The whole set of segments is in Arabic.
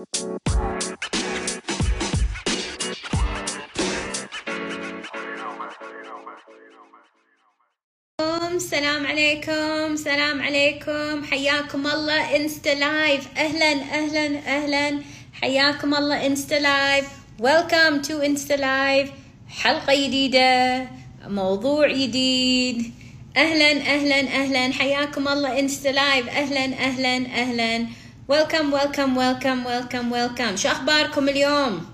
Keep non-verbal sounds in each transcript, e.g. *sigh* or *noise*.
السلام عليكم السلام عليكم. حياكم الله Insta Live أهلا أهلا أهلا. حياكم الله Insta Live welcome to Insta Live حلقة جديدة. موضوع جديد. أهلا أهلا أهلا. حياكم الله Insta Live أهلا أهلا أهلا. welcome welcome welcome welcome welcome شو أخباركم اليوم؟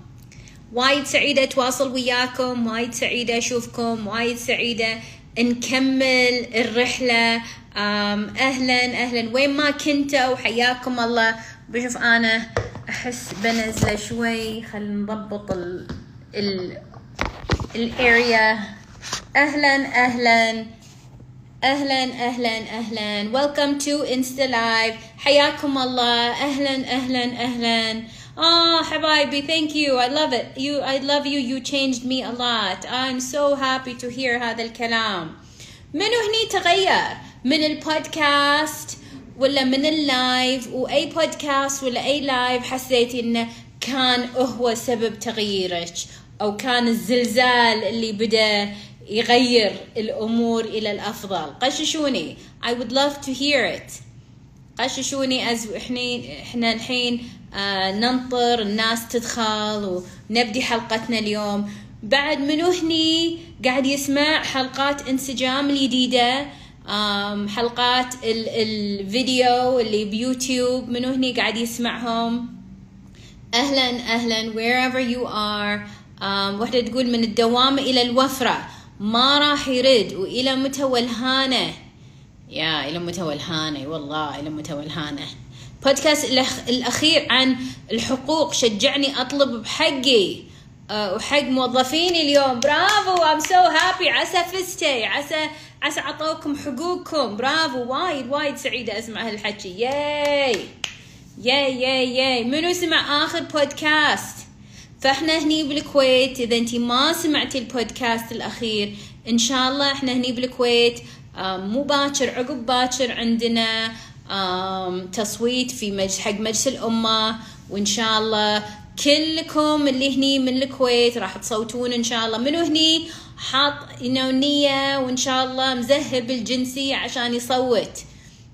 وايد سعيدة أتواصل وياكم وايد سعيدة أشوفكم وايد سعيدة نكمل الرحلة. أهلا أهلا. وين ما كنتوا حياكم الله. بشوف أنا أحس بنزلة شوي. خلينا نضبط ال ال ال area أهلا أهلا. أهلا أهلا أهلا welcome to Insta Live حياكم الله أهلا أهلا أهلا Oh, حبايبي, thank you. I love it. You, I love you. You changed me a lot. I'm so happy to hear هذا الكلام. منو هني تغير؟ من البودكاست ولا من ال live وأي بودكاست ولا أي live حسيتي إنه كان هو سبب تغييرك أو كان الزلزال اللي بدأ يغير الأمور إلى الأفضل. قششوني. I would love to hear it. قششوني أز إحنا إحنا الحين آه ننطر الناس تدخل ونبدي حلقتنا اليوم بعد منو هني قاعد يسمع حلقات انسجام الجديدة حلقات ال الفيديو اللي بيوتيوب منو هني قاعد يسمعهم أهلا أهلا wherever you are um, وحدة تقول من الدوام إلى الوفرة ما راح يرد وإلى متى والهانة؟ يا إلى متى والهانة؟ والله إلى متى والهانة؟ بودكاست الأخير عن الحقوق شجعني أطلب بحقي. أه وحق موظفيني اليوم. برافو I'm so happy. عسى فزتي. عسى عسى عطوكم حقوقكم. برافو وايد وايد سعيدة أسمع هالحكي. ياي ياي ياي ياي منو سمع آخر بودكاست فاحنا هني بالكويت إذا أنتي ما سمعتي البودكاست الأخير إن شاء الله إحنا هني بالكويت مو باكر عقب باكر عندنا تصويت في مجلس حق مجلس الأمة وإن شاء الله كلكم اللي هني من الكويت راح تصوتون إن شاء الله. منو هني؟ حاط نية وإن شاء الله مذهب الجنسي عشان يصوت.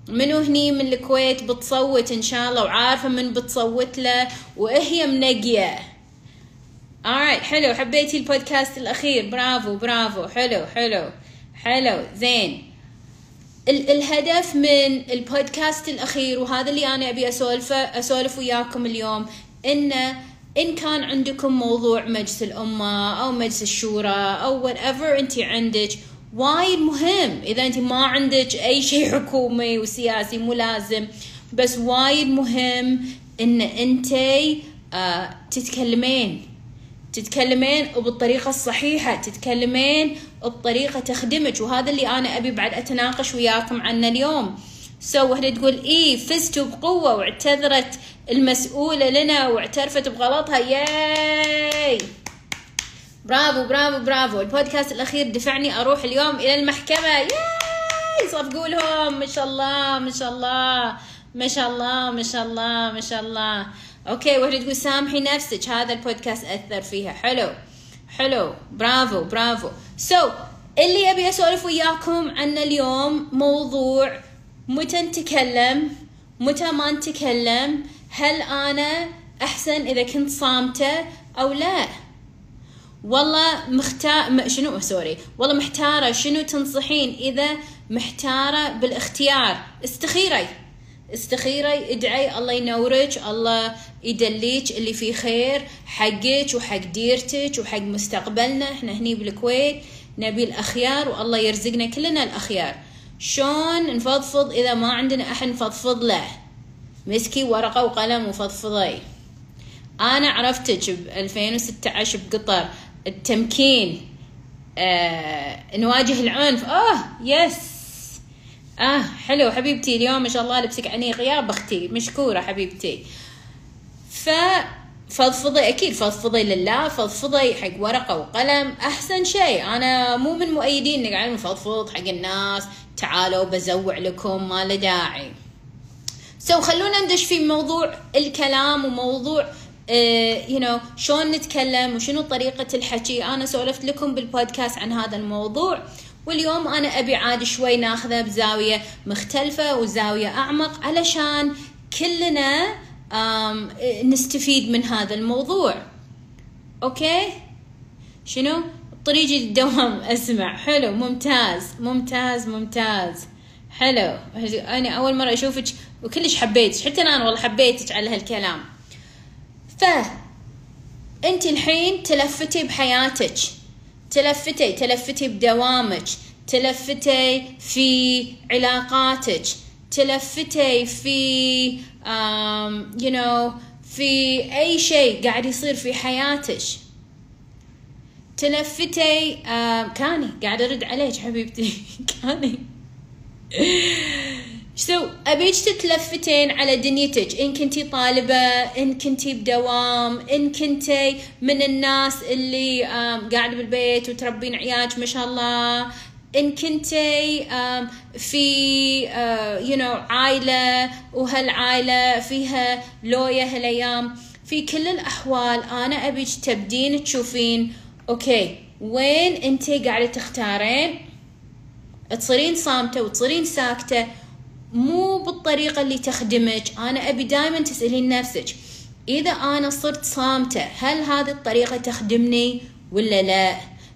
منو هني من الكويت بتصوت إن شاء الله وعارفة من بتصوت له وهي منقية. Alright حلو حبيتي البودكاست الأخير. برافو برافو. حلو حلو. حلو. زين. ال الهدف من البودكاست الأخير وهذا اللي أنا أبي أسولفه أسولف وياكم اليوم إنه إن كان عندكم موضوع مجلس الأمة أو مجلس الشورى أو whatever أنت عندك وايد مهم. إذا أنت ما عندك أي شيء حكومي وسياسي مو لازم بس وايد مهم إن أنت آه تتكلمين. تتكلمين وبالطريقة الصحيحة تتكلمين بطريقة تخدمك. وهذا اللي أنا أبي بعد أتناقش وياكم عنه اليوم. سو وحدة تقول إيه فزتوا بقوة واعتذرت المسؤولة لنا واعترفت بغلطها. ياي برافو برافو برافو. البودكاست الأخير دفعني أروح اليوم إلى المحكمة. yay صفقوا لهم ما شاء الله ما شاء الله ما شاء الله ما شاء الله ما شاء الله. okay وحدة تقول سامحي نفسك. هذا البودكاست أثر فيها. حلو. حلو. برافو برافو. so, اللي أبي أسولف وياكم عنه اليوم موضوع متى نتكلم؟ متى ما نتكلم؟ هل أنا أحسن إذا كنت صامتة أو لا؟ والله مختار شنو؟ سوري. والله محتارة شنو تنصحين إذا محتارة بالاختيار؟ استخيري. استخيري ادعي الله ينورك الله يدليك اللي فيه خير حقك وحق ديرتك وحق مستقبلنا. إحنا هني بالكويت نبي الأخيار والله يرزقنا كلنا الأخيار. شلون نفضفض إذا ما عندنا أحد نفضفض له؟ مسكي ورقة وقلم وفضفضي. أنا عرفتك ب 2016 بقطر التمكين آه نواجه العنف. آه يس آه حلو حبيبتي اليوم ما شاء الله لبسك عني غياب أختي مشكورة حبيبتي. ف فضفضي أكيد فضفضي لله فضفضي حق ورقة وقلم أحسن شيء. أنا مو من مؤيدين نقعد نفضفض حق الناس تعالوا بزوع لكم ما له داعي. so خلونا ندش في موضوع الكلام وموضوع you uh, know شلون نتكلم وشنو طريقة الحكي. أنا سولفت لكم بالبودكاست عن هذا الموضوع. واليوم أنا أبي عاد شوي ناخذه بزاوية مختلفة وزاوية أعمق علشان كلنا نستفيد من هذا الموضوع. okay؟ شنو؟ طريقي للدوام *laughs* أسمع. حلو. ممتاز. ممتاز. ممتاز. حلو. أنا أول مرة أشوفك وكلش حبيتك حتى أنا والله حبيتك على هالكلام. ف أنت الحين تلفتي بحياتك. تلفتي تلفتي بدوامك تلفتي في علاقاتك تلفتي في um, you know في أي شيء قاعد يصير في حياتك. تلفتي uh, كاني قاعد أرد عليك حبيبتي *laughs* كاني. شو أبيك تتلفتين على دنيتك. إن كنتي طالبة إن كنتي بدوام إن كنتي من الناس اللي قاعدة بالبيت وتربين عيالك ما شاء الله. إن كنتي في you know عائلة وهالعائلة فيها لوية هالايام. في كل الأحوال أنا أبيك تبدين تشوفين okay وين أنتي قاعدة تختارين؟ تصيرين صامتة وتصيرين ساكتة مو بالطريقة اللي تخدمك. أنا أبي دائما تسألين نفسك إذا أنا صرت صامتة هل هذه الطريقة تخدمني ولا لا؟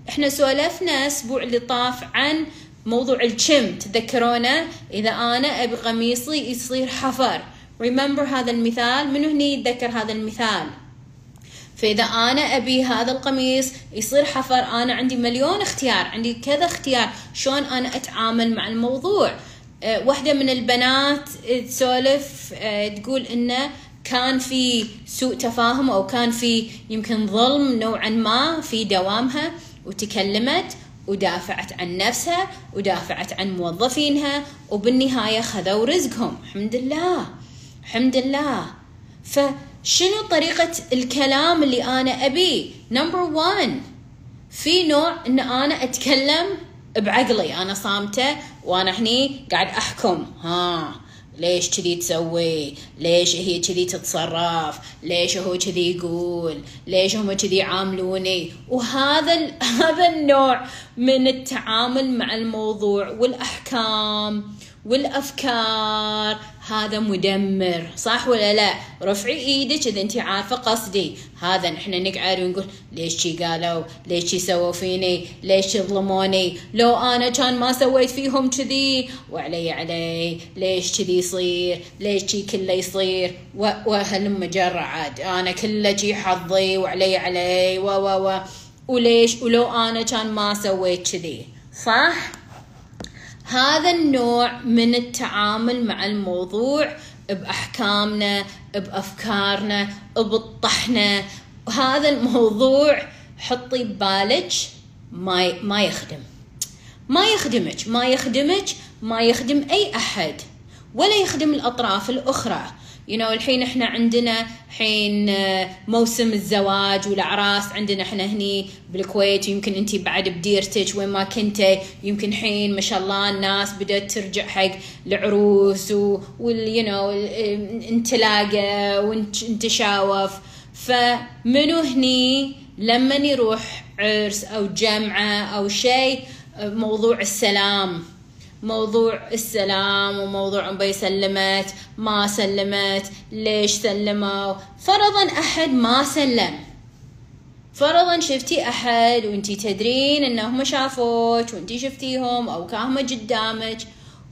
إحنا سولفنا أسبوع اللي طاف عن موضوع الشم تذكرونا إذا أنا أبي قميصي يصير حفر. Remember هذا المثال؟ منو هني يتذكر هذا المثال؟ فإذا أنا أبي هذا القميص يصير حفر أنا عندي مليون اختيار عندي كذا اختيار شلون أنا أتعامل مع الموضوع. واحدة من البنات تسولف أه تقول إنه كان في سوء تفاهم أو كان في يمكن ظلم نوعا ما في دوامها وتكلمت ودافعت عن نفسها ودافعت عن موظفينها وبالنهاية خذوا رزقهم. الحمد لله. الحمد لله. فشنو طريقة الكلام اللي أنا أبيه نمبر 1 في نوع إن أنا أتكلم بعقلي أنا صامتة وأنا هني قاعد أحكم. ها ليش كذي تسوي؟ ليش هي كذي تتصرف؟ ليش هو كذي يقول؟ ليش هم كذي يعاملوني؟ وهذا *laughs* هذا النوع من التعامل مع الموضوع والأحكام. والأفكار. هذا مدمر صح ولا لا؟ رفعي إيدك إذا انت عارفة قصدي. هذا نحن نقعد ونقول ليش شي قالوا؟ ليش شي سووا فيني؟ ليش يظلموني لو أنا كان ما سويت فيهم كذي وعلي علي. ليش كذي يصير؟ ليش شي كله يصير؟ وهلم جرى عاد. أنا كله شي حظي وعلي علي. و و و وليش؟ ولو أنا كان ما سويت كذي صح؟ هذا النوع من التعامل مع الموضوع بأحكامنا بأفكارنا بطحنا. وهذا الموضوع حطي ببالك ما ما يخدم. ما يخدمك ما يخدمك ما يخدم أي أحد ولا يخدم الأطراف الأخرى you know الحين إحنا عندنا حين موسم الزواج والأعراس عندنا إحنا هني بالكويت. يمكن انت بعد بديرتك وين ما كنتي يمكن حين ما شاء الله الناس بدأت ترجع حق العروس وال يو نو انتلاقة ونتشاوف فمنو هني لما يروح عرس أو جمعه أو شيء موضوع السلام؟ موضوع السلام وموضوع أبي سلمت ما سلمت ليش سلموا؟ فرضا أحد ما سلم. فرضا شفتي أحد وانتي تدرين إنهم شافوك وانتي شفتيهم أو كانوا قدامك.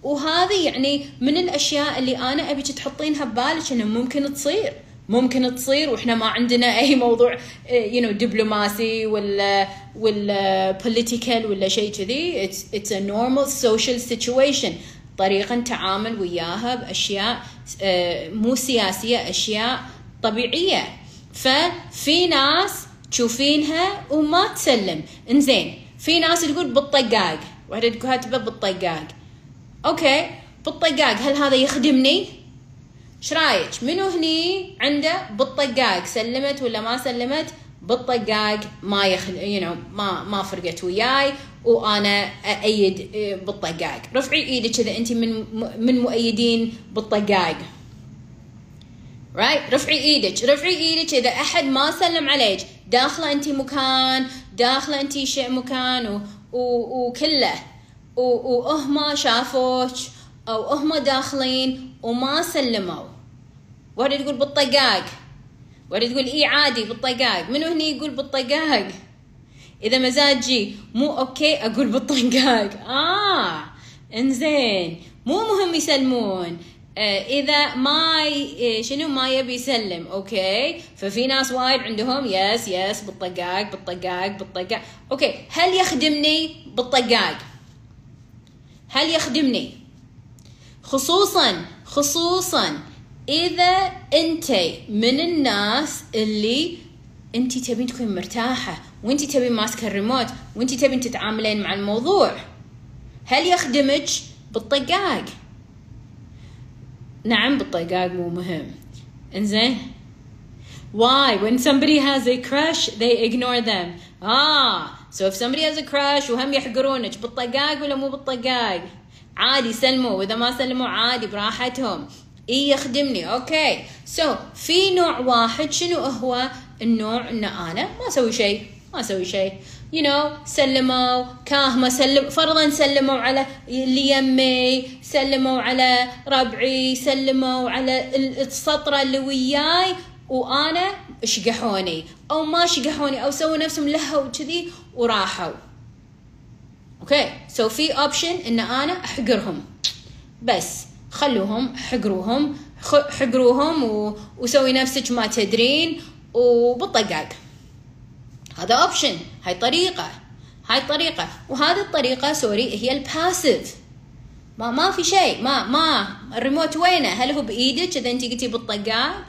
وهذه يعني من الأشياء اللي أنا ابيك تحطينها ببالك إنه ممكن تصير. ممكن تصير وإحنا ما عندنا أي موضوع you know دبلوماسي ولا ولا political ولا شيء كذي. it's it's a normal social situation طريقة نتعامل وياها بأشياء مو سياسية أشياء طبيعية. ففي ناس تشوفينها وما تسلم. إنزين في ناس تقول بالطقاق. واحدة كاتبه بالطقاق. okay بالطقاق. هل هذا يخدمني؟ إيش رايك منو هني عنده بالطقاق؟ سلمت ولا ما سلمت؟ بالطقاق. ما يخل you know, ما ما فرقت وياي وأنا ايد بالطقاق. رفعي إيدك اذا انت من من مؤيدين بالطقاق. right رفعي إيدك. رفعي إيدك إذا أحد ما سلم عليك داخله انت مكان داخله انت شيء مكان و... و... وكله. و... وهم شافوك أو هم داخلين وما سلموا. واحدة تقول بالطقاق. واحدة تقول اي عادي بالطقاق. منو هني يقول بالطقاق؟ إذا مزاجي مو okay أقول بالطقاق. آه إنزين. مو مهم يسلمون. آه، إذا ما ي... شنو؟ ما يبي يسلم. okay. ففي ناس وايد عندهم yes yes بالطقاق بالطقاق بالطقاق. okay. هل يخدمني بالطقاق؟ هل يخدمني؟ خصوصا خصوصا إذا أنت من الناس اللي أنت تبين تكون مرتاحة وأنت تبين ماسكه الريموت وأنت تبين تتعاملين مع الموضوع هل يخدمك بالطقاق؟ نعم بالطقاق مو مهم. إنزين. Why? When somebody has a crush they ignore them. Ah so if somebody has a crush وهم يحقرونك بالطقاق ولا مو بالطقاق؟ عادي سلموا. وإذا ما سلموا عادي براحتهم. اي يخدمني. okay. so, في نوع واحد شنو هو؟ النوع إن أنا ما أسوي شيء. ما أسوي شيء. You know سلموا. كاهم ما سلم فرضا سلموا على اللي يمي سلموا على ربعي سلموا على السطرة اللي وياي. وأنا شقحوني. أو ما شقحوني أو سووا نفسهم لهوا كذي وراحوا. okay. so في option إن أنا أحقرهم. بس. خلوهم حقروهم حقروهم و... وسوي نفسك ما تدرين وبالطقاق. هذا option هاي طريقة هاي طريقة. وهذه الطريقة sorry هي ال passive ما ما في شيء ما ما الريموت وينه؟ هل هو بإيدك إذا أنت قلتي بالطقاق؟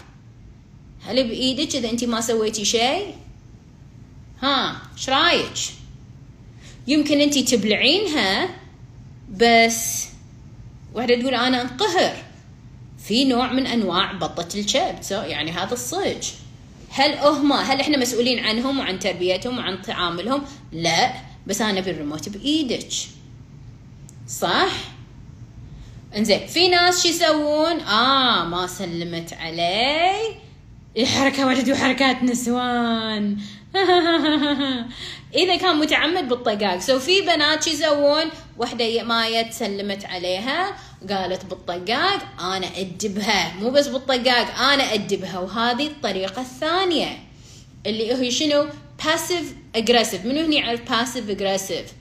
هل بإيدك إذا أنت ما سويتي شيء؟ ها إيش رأيك؟ يمكن أنت تبلعينها بس واحدة تقول أنا انقهر. في نوع من أنواع بطة الكبد يعني هذا الصج. هل هم هل إحنا مسؤولين عنهم وعن تربيتهم وعن تعاملهم لا. بس أنا بالريموت بإيدك. صح؟ إنزين في ناس شو يسوون؟ آه ما سلمت علي. الحركه ولد وحركات نسوان. *laughs* إذا كان متعمد بالطقاق. so في بنات شو يسوون؟ وحده ما سلمت عليها. قالت بالطقاق أنا أدبها. مو بس بالطقاق أنا أدبها. وهذه الطريقة الثانية اللي هي شنو؟ passive aggressive منو هني يعرف passive aggressive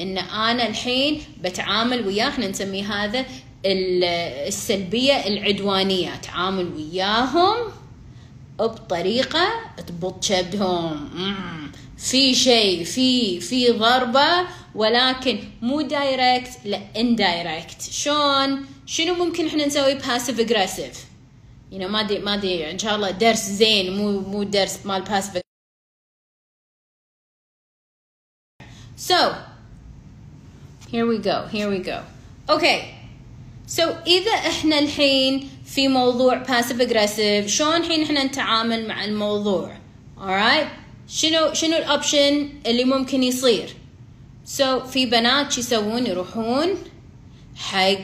إن أنا الحين بتعامل وياه إحنا نسمي هذا السلبية العدوانية. أتعامل وياهم بطريقة تبط شبدهم في شيء في في ضربة ولكن مو direct لا indirect شلون؟ شنو ممكن إحنا نسوي؟ passive aggressive know ما ادري ما أدري إن شاء الله درس زين مو مو درس مال passive So, here we go, here we go. Okay, so إذا إحنا الحين في موضوع passive aggressive شلون الحين إحنا نتعامل مع الموضوع؟ Alright شنو شنو الأوبشن اللي ممكن يصير؟ سو so, في بنات شو يسوون؟ يروحون حق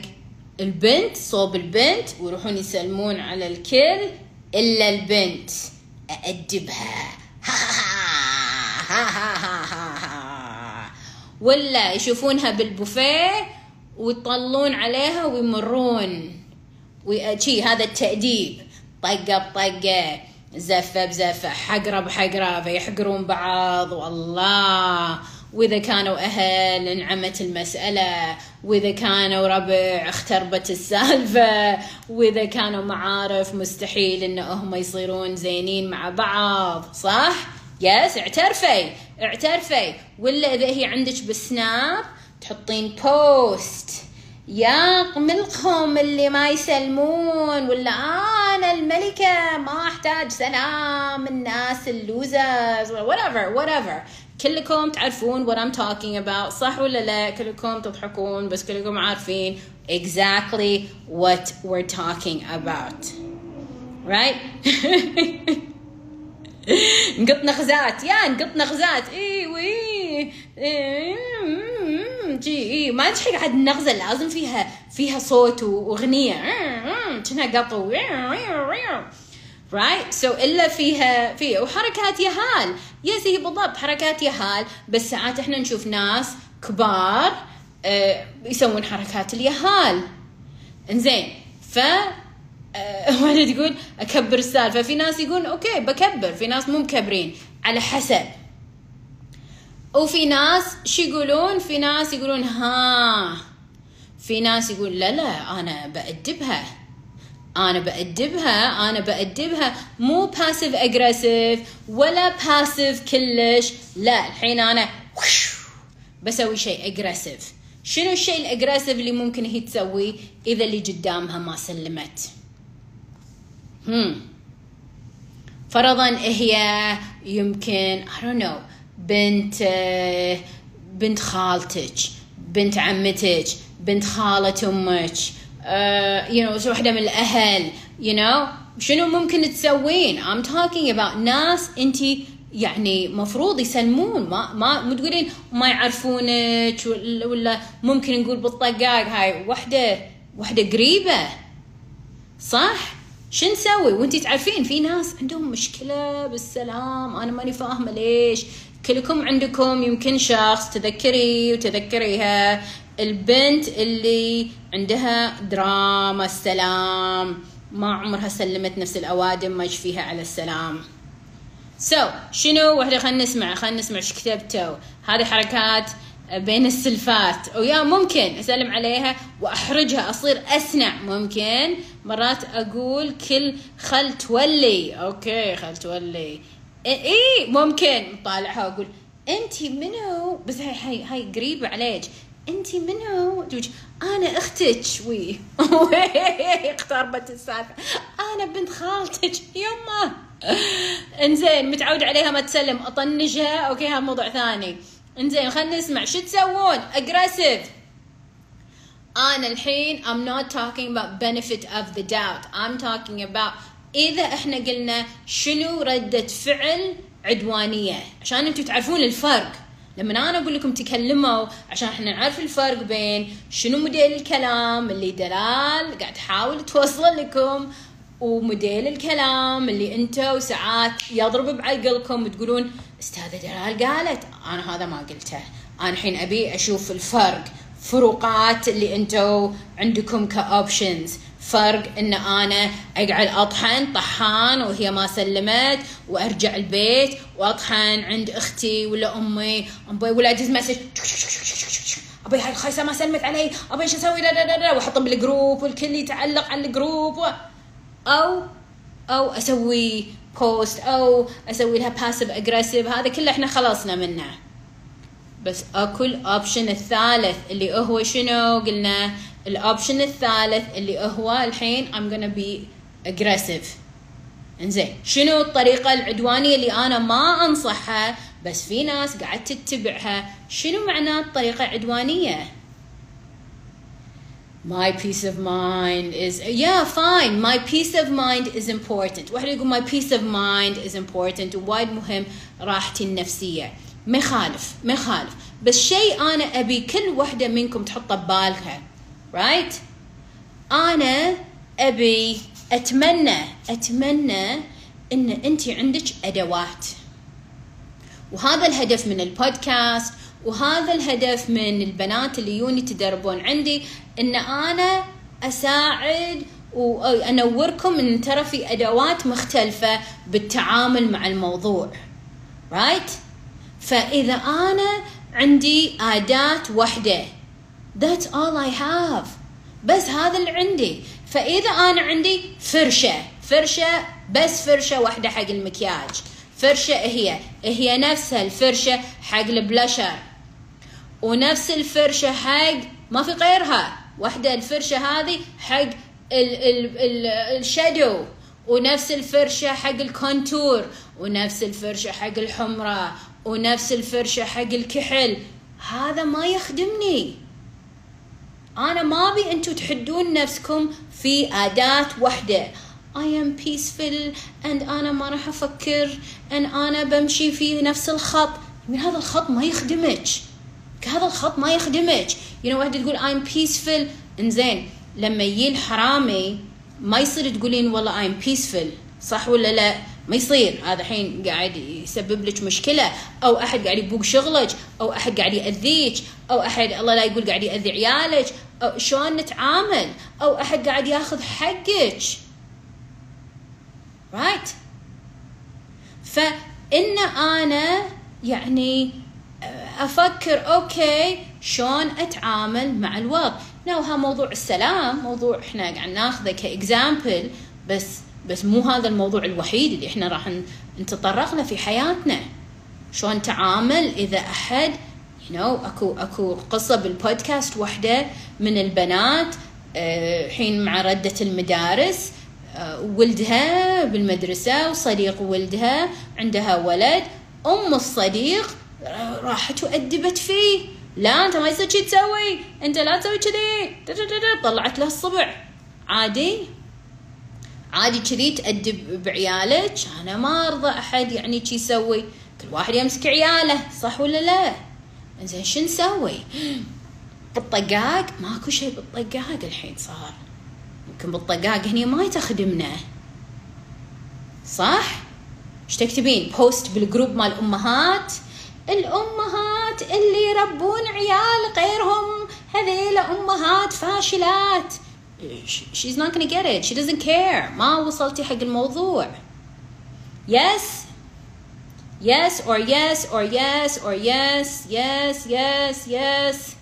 البنت صوب البنت ويروحون يسلمون على الكل إلا البنت. أأدبها. *laughs* ولا يشوفونها بالبوفيه ويطلون عليها ويمرون. وشي هذا التأديب. طقة بطقة زفة بزفة حقرة بحقرة فيحقرون بعض. والله. وإذا كانوا أهل انعمت المسألة. وإذا كانوا ربع اختربت السالفة. وإذا كانوا معارف مستحيل إن هم يصيرون زينين مع بعض. صح؟ yes اعترفي. اعترفي. ولا إذا هي عندك بالسناب تحطين post يا قملكم اللي ما يسلمون. ولا أنا الملكة ما أحتاج سلام. الناس ال losers whatever whatever. كلكم تعرفون what I'm talking about صح ولا لا؟ كلكم تضحكون بس كلكم عارفين exactly what we're talking about. Right? *laughs* نقط نغزات يا نقط نغزات اي وي جي اي ما تحق عاد النغزه لازم فيها فيها صوت وأغنية. كأنها قطو. Right? so إلا فيها فيها. وحركات يهال. يس هي بالضبط. حركات يهال. بس ساعات إحنا نشوف ناس كبار آه يسوون حركات اليهال. إنزين. ف آه *laughs* واحدة تقول أكبر السالفة. في ناس يقول okay بكبر. في ناس مو مكبرين. على حسب. وفي ناس شو يقولون؟ في ناس يقولون ها. في ناس يقول لا لا أنا بأدبها. أنا بأدبها أنا بأدبها. مو passive aggressive ولا passive كلش. لا الحين أنا بسوي شيء aggressive شنو الشيء ال aggressive اللي ممكن هي تسويه إذا اللي قدامها ما سلمت؟ هم. فرضا هي يمكن I don't know بنت بنت خالتك بنت عمتك بنت خالة أمك. You know واحدة من الأهل you know شنو ممكن تسوين؟ I'm talking about ناس انت يعني مفروض يسلمون ما ما مو تقولين ما يعرفونك ولا ممكن نقول بالطقاق هاي. وحده وحده قريبة صح؟ شو نسوي؟ وانت تعرفين في ناس عندهم مشكلة بالسلام أنا ماني فاهمة ليش. كلكم عندكم يمكن شخص تذكري وتذكريها. البنت اللي عندها دراما السلام ما عمرها سلمت نفس الأوادم ما يشفيها على السلام. so, شنو؟ وحده خلينا نسمع خلينا نسمع إيش كتبتوا هذه حركات بين السلفات. ويا ممكن أسلم عليها وأحرجها أصير أسنع. ممكن مرات أقول كل خل تولي. okay خل تولي. إي ممكن. طالعها وأقول انت منو؟ بس هاي هاي هاي قريبة عليك. انت منو؟ تقول أنا أختك. وي. *laughs* اقتربت السالفه أنا بنت خالتك. يمه انزين متعود عليها ما تسلم. اطنجها okay هذا موضوع ثاني. انزين خلينا نسمع. شو تسوون؟ aggressive أنا الحين I'm not talking about benefit of the doubt. I'm talking about إذا إحنا قلنا شنو ردة فعل عدوانية. عشان أنتم تعرفون الفرق. لما أنا أقول لكم تكلموا عشان إحنا نعرف الفرق بين شنو موديل الكلام اللي دلال قاعد تحاول توصل لكم وموديل الكلام اللي أنتوا ساعات يضرب بعقلكم وتقولون أستاذة دلال قالت. أنا هذا ما قلته. أنا الحين أبي أشوف الفرق فروقات اللي أنتوا عندكم ك options فرق إن أنا أقعد أطحن طحان وهي ما سلمت وأرجع البيت وأطحن عند أختي ولا أمي. أبوي ولا ادز message ابي هاي الخايسة ما سلمت علي. ابي إيش أسوي؟ وأحطهم بالجروب والكل يتعلق على الجروب. و... أو أو أسوي post أو أسوي لها passive aggressive هذا كله إحنا خلصنا منه. بس اكو ال option الثالث اللي هو شنو؟ قلنا ال option الثالث اللي هو الحين I'm gonna be aggressive. إنزين شنو الطريقة العدوانية اللي أنا ما أنصحها بس في ناس قاعد تتبعها؟ شنو معناه الطريقة العدوانية؟ My peace of mind is yeah fine. My peace of mind is important. واحد يقول my peace of mind is important. وايد مهم راحتي النفسية. ما يخالف ما يخالف. بس شيء أنا أبي كل وحده منكم تحطه ببالها. Right? أنا ابي اتمنى اتمنى إن أنت عندك أدوات وهذا الهدف من البودكاست وهذا الهدف من البنات اللي يوني تدربون عندي إن أنا أساعد وانوركم ان ترى في أدوات مختلفة بالتعامل مع الموضوع رايت right? فإذا أنا عندي أداة واحدة That's all I have. بس هذا اللي عندي. فإذا أنا عندي فرشة. فرشة بس فرشة واحدة حق المكياج. فرشة هي. هي نفسها الفرشة حق البلاشر ونفس الفرشة حق ما في غيرها. واحدة الفرشة هذه حق ال ال ال ال shadow. ونفس الفرشة حق ال contour. ونفس الفرشة حق الحمرة. ونفس الفرشة حق الكحل. هذا ما يخدمني. أنا ما أبي أنتوا تحدون نفسكم في أداة واحدة I am peaceful and أنا ما راح أفكر and أنا بمشي في نفس الخط. من هذا الخط ما يخدمك. هذا الخط ما يخدمك. You know واحدة تقول I'm peaceful. إنزين لما يجي الحرامي ما يصير تقولين والله I'm peaceful. صح ولا لا؟ ما يصير. هذا الحين قاعد يسبب لك مشكلة. أو أحد قاعد يبوق شغلك. أو أحد قاعد يأذيك. أو أحد الله لا يقول قاعد يأذي عيالك. أو شلون نتعامل؟ أو أحد قاعد ياخذ حقك. Right. فإن أنا يعني أفكر أوكي شلون أتعامل مع الوضع؟ no ها موضوع السلام موضوع إحنا قاعد ناخذه ك example بس بس مو هذا الموضوع الوحيد اللي إحنا راح نتطرق له في حياتنا. شلون تعامل إذا أحد you know اكو اكو قصة بالبودكاست واحدة من البنات الحين مع ردة المدارس ولدها بالمدرسة وصديق ولدها عندها ولد أم الصديق راحت وأدبت فيه. لا أنت ما يصير شي تسوي أنت لا تسوي كذي. طلعت له الصبع. عادي؟ عادي كذي تأدب بعيالك؟ أنا ما أرضى أحد يعني شي يسوي. كل واحد يمسك عياله صح ولا لا؟ زين شو نسوي؟ بالطقاق ماكو شيء بالطقاق الحين صار. يمكن بالطقاق هني ما تخدمنا صح؟ إيش تكتبين؟ post بالجروب مال أمهات. الأمهات اللي يربون عيال غيرهم هذيلا أمهات فاشلات. she's not gonna get it. She doesn't care. ما وصلتي حق الموضوع. Yes yes or yes or yes or yes yes yes yes.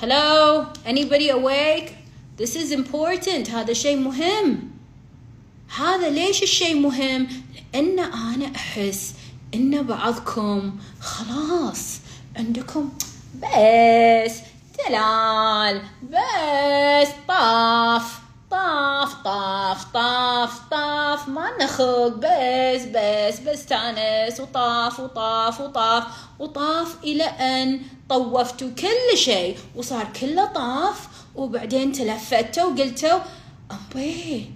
Hello? Anybody awake? This is important. هذا شيء مهم. هذا ليش الشيء مهم؟ لأن أنا أحس إن بعضكم خلاص عندكم بس دلال بس طاف. طاف طاف طاف طاف ما نخق بس بس بس تانس وطاف وطاف وطاف وطاف إلى أن طوفتوا كل شيء وصار كله طاف وبعدين تلفتوا وقلتوا أمبي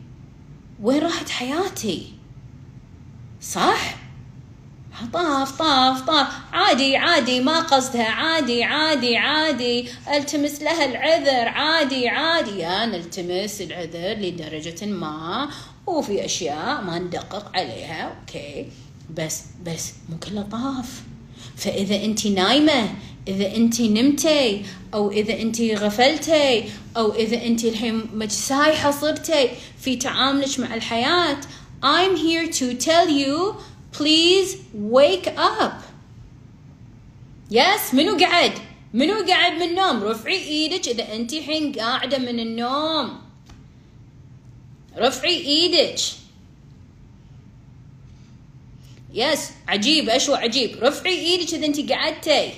وين راحت حياتي صح؟ طاف طاف طاف. عادي عادي ما قصدها. عادي عادي عادي. التمس لها العذر. عادي عادي. يا نلتمس العذر لدرجة ما. وفي أشياء ما ندقق عليها. أوكي. بس بس مو كله طاف. فإذا أنت نايمة إذا أنت نمتي أو إذا أنت غفلتي أو إذا أنت الحين سايحه صرتي في تعاملك مع الحياة I'm here to tell you please wake up. يس منو قعد؟ منو قاعد من النوم؟ رفعي إيدك إذا انت الحين قاعدة من النوم. رفعي إيدك. yes عجيب اشو عجيب. رفعي إيدك إذا انت قعدتي.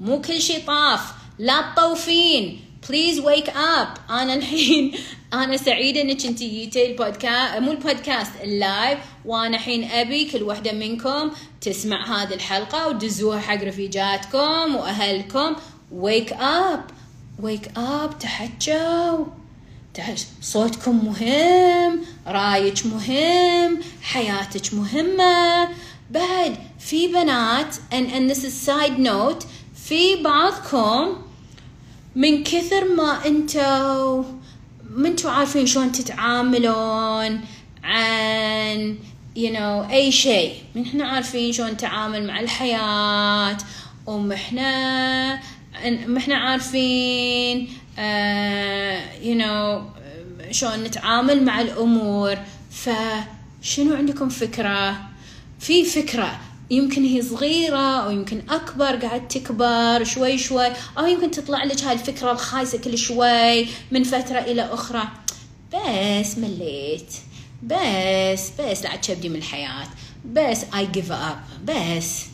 مو كل شيء طاف. لا تطوفين. please wake up أنا الحين أنا سعيدة إنك أنت جيتي البودكاست مو ال podcast ال live. وأنا الحين أبي كل وحدة منكم تسمع هذه الحلقة ودزوها حق رفيجاتكم وأهلكم. wake up ويك اب تحجوا. صوتكم مهم رأيك مهم حياتك مهمة. بعد في بنات and, and this is side note في بعضكم من كثر ما أنتوا ما أنتوا عارفين شلون تتعاملون عن you know أي شيء. من إحنا عارفين شلون نتعامل مع الحياة ومحنا محنا عارفين uh, you know شلون نتعامل مع الأمور. فشنو عندكم فكرة؟ في فكرة يمكن هي صغيرة أو يمكن أكبر قاعد تكبر شوي شوي أو يمكن تطلع لك هاي الفكرة الخايسة كل شوي من فترة إلى أخرى. بس مليت. بس بس لا تشبدي من الحياة. بس I give up. بس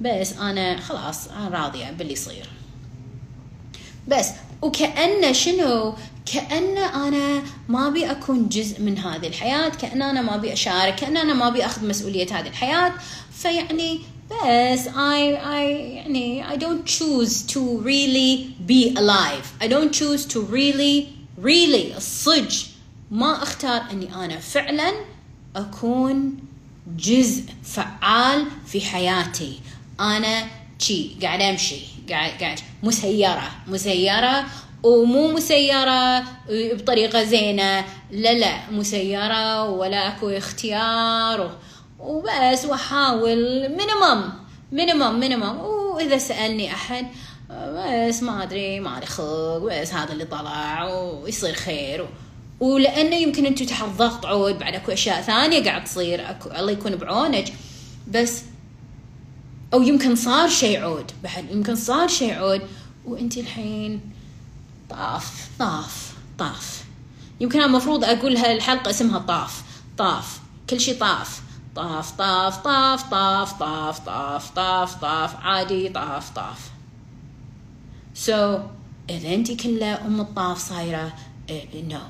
بس أنا خلاص أنا راضية باللي يصير. بس وكأنه شنو؟ كأن أنا ما أبي أكون جزء من هذه الحياة كأن أنا ما أبي أشارك كأن أنا ما أبي أخذ مسؤولية هذه الحياة. فيعني بس I, I يعني I don't choose to really be alive. I don't choose to really really الصج ما أختار إني أنا فعلا أكون جزء فعال في حياتي. أنا شي قاعد أمشي. قاعد قاعد. مسيرة. مسيرة. ومو مسيرة بطريقة زينة. لا لا. مسيرة ولا أكو اختيار وبس. وأحاول. minimum minimum minimum وإذا سألني أحد بس ما أدري ما ادري خلق. بس هذا اللي طلع ويصير خير. ولأنه يمكن أنتم تحت ضغط عود بعد أكو أشياء ثانية قاعد تصير. اكو الله يكون بعونك. بس أو يمكن صار شيء عود. بعد يمكن صار شيء عود وانت الحين طاف طاف طاف. يمكن المفروض أقول هالحلقة اسمها طاف طاف. كل شيء طاف. طاف طاف طاف طاف طاف طاف طاف طاف. عادي طاف طاف. so so, إذا انت كلها أم الطاف صايرة no no.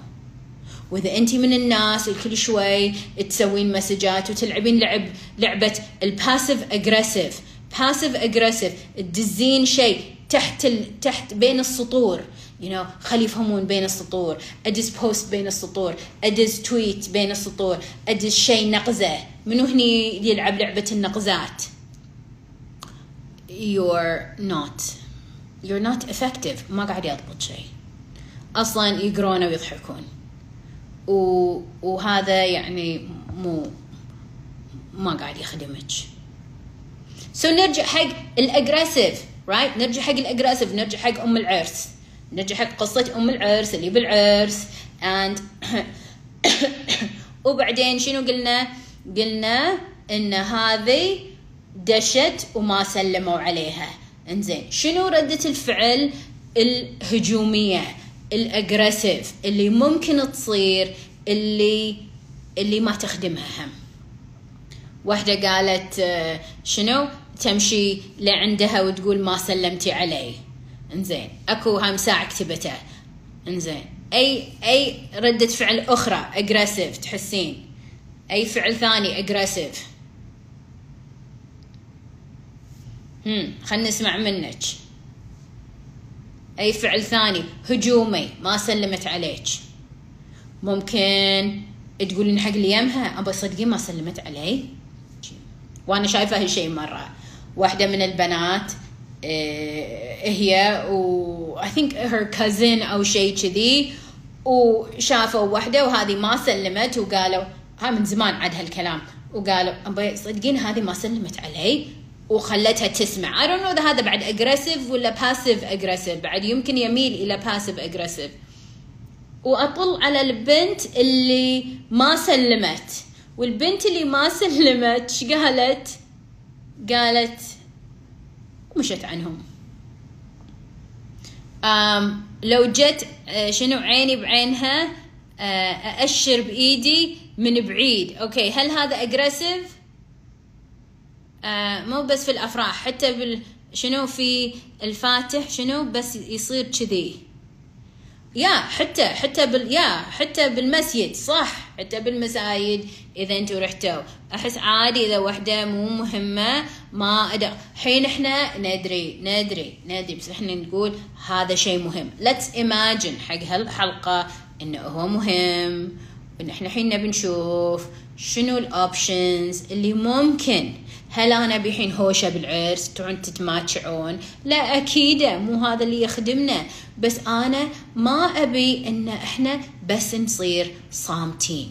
وإذا انت من الناس اللي كل شوي تسوين مسجات وتلعبين لعب لعبة ال passive aggressive passive aggressive تدزين شيء. تحت ال... تحت بين السطور. You know خلي يفهمون بين السطور. أدز post بين السطور. أدز tweet بين السطور. أدز شيء نقزة. منو هني يلعب لعبة النقزات؟ You're not. You're not effective. ما قاعد يضبط شيء. أصلا يقرونه ويضحكون. و... وهذا يعني مو ما قاعد يخدمك. so so نرجع حق ال aggressive right right? نرجع حق ال aggressive نرجع حق أم العرس. نرجع حق قصة أم العرس اللي بالعرس. And *coughs* وبعدين شنو قلنا؟ قلنا إن هذه دشت وما سلموا عليها. إنزين شنو ردة الفعل الهجومية؟ ال aggressive اللي ممكن تصير اللي اللي ما تخدمها هم. واحدة قالت آه، شنو؟ تمشي لعندها وتقول ما سلمتي علي انزين اكو هاي مساعة كتبته انزين أي أي ردة فعل أخرى aggressive تحسين. أي فعل ثاني اجريسيف هم خلنا نسمع منك. أي فعل ثاني هجومي ما سلمت عليك. ممكن تقولين حق اللي يمها ابى صدقين ما سلمت علي. وأنا شايفة هالشيء مرة. واحدة من البنات آه، هي و I think her cousin أو شيء كذي وشافوا واحدة وهذه ما سلمت وقالوا هاي من زمان عاد هالكلام وقالوا أبي صدقين هذه ما سلمت علي؟ وخلتها تسمع. I don't know هذا بعد aggressive ولا passive aggressive بعد يمكن يميل إلى passive aggressive وأطل على البنت اللي ما سلمت. والبنت اللي ما سلمت قالت؟ قالت مشت عنهم. أم لو جت آه، شنو عيني بعينها آه، أأشر بإيدي من بعيد. أوكي هل هذا أجريسيف آه مو بس في الأفراح حتى بال شنو في الفاتح شنو بس يصير كذي. يا حتى حتى بال يا حتى بالمسجد صح. حتى بالمساجد إذا أنتوا رحتوا. أحس عادي إذا وحدة مو مهمة ما أدق حين إحنا ندري ندري ندري. بس إحنا نقول هذا شيء مهم. Let's imagine حق هالحلقة إنه هو مهم. وإن إحنا الحين نبي نشوف شنو الاوبشنز اللي ممكن هل أنا بحين هوشة بالعرس تروحون تتماتشعون؟ لا أكيد مو هذا اللي يخدمنا. بس أنا ما أبي إن إحنا بس نصير صامتين.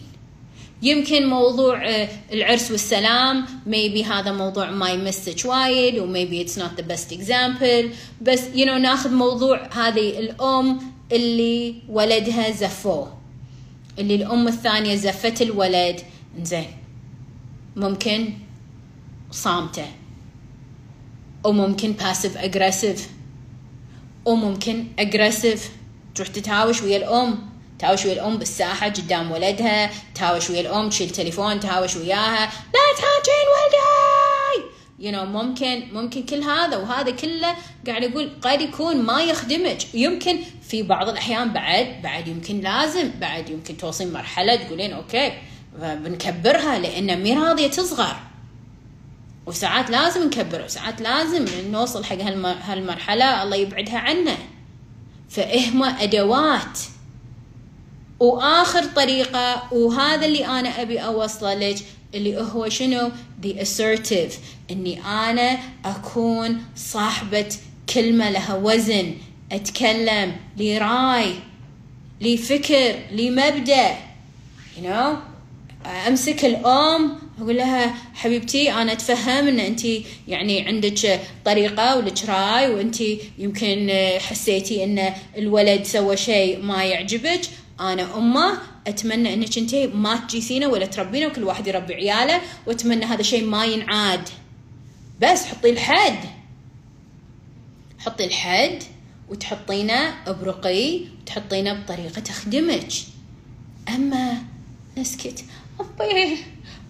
يمكن موضوع آه، العرس والسلام maybe هذا موضوع ما يمسك وايد و maybe it's not the best example. بس you know ناخذ موضوع هذه الأم اللي ولدها زفوه اللي الأم الثانية زفت الولد. زين ممكن؟ صامتة. وممكن passive aggressive وممكن aggressive تروح تتهاوش ويا الأم. تهاوش ويا الأم بالساحة قدام ولدها. تهاوش ويا الأم تشيل تليفون تهاوش وياها. لا تهاجين ولدي! You know ممكن ممكن كل هذا وهذا كله قاعد أقول قد يكون ما يخدمك. يمكن في بعض الأحيان بعد بعد يمكن لازم بعد يمكن توصلين مرحلة تقولين أوكي بنكبرها لأن مي راضيه تصغر. وساعات لازم نكبر وساعات لازم نوصل حق هالمرحلة الله يبعدها عنا. فإهما أدوات. وآخر طريقة وهذا اللي أنا أبي أوصله لك اللي هو شنو؟ The assertive. إني أنا أكون صاحبة كلمة لها وزن. أتكلم لي رأي لي فكر لي مبدأ. You know أمسك الأم أقول لها حبيبتي أنا أتفهم إن انت يعني عندك طريقة ولك رأي وانت يمكن حسيتي إن الولد سوى شيء ما يعجبك. أنا أمه أتمنى إنك انت ما تجيسينا ولا تربينا وكل واحد يربي عياله وأتمنى هذا الشيء ما ينعاد. بس حطي الحد. حطي الحد وتحطينه برقي وتحطينه بطريقة تخدمك. أما نسكت. أبي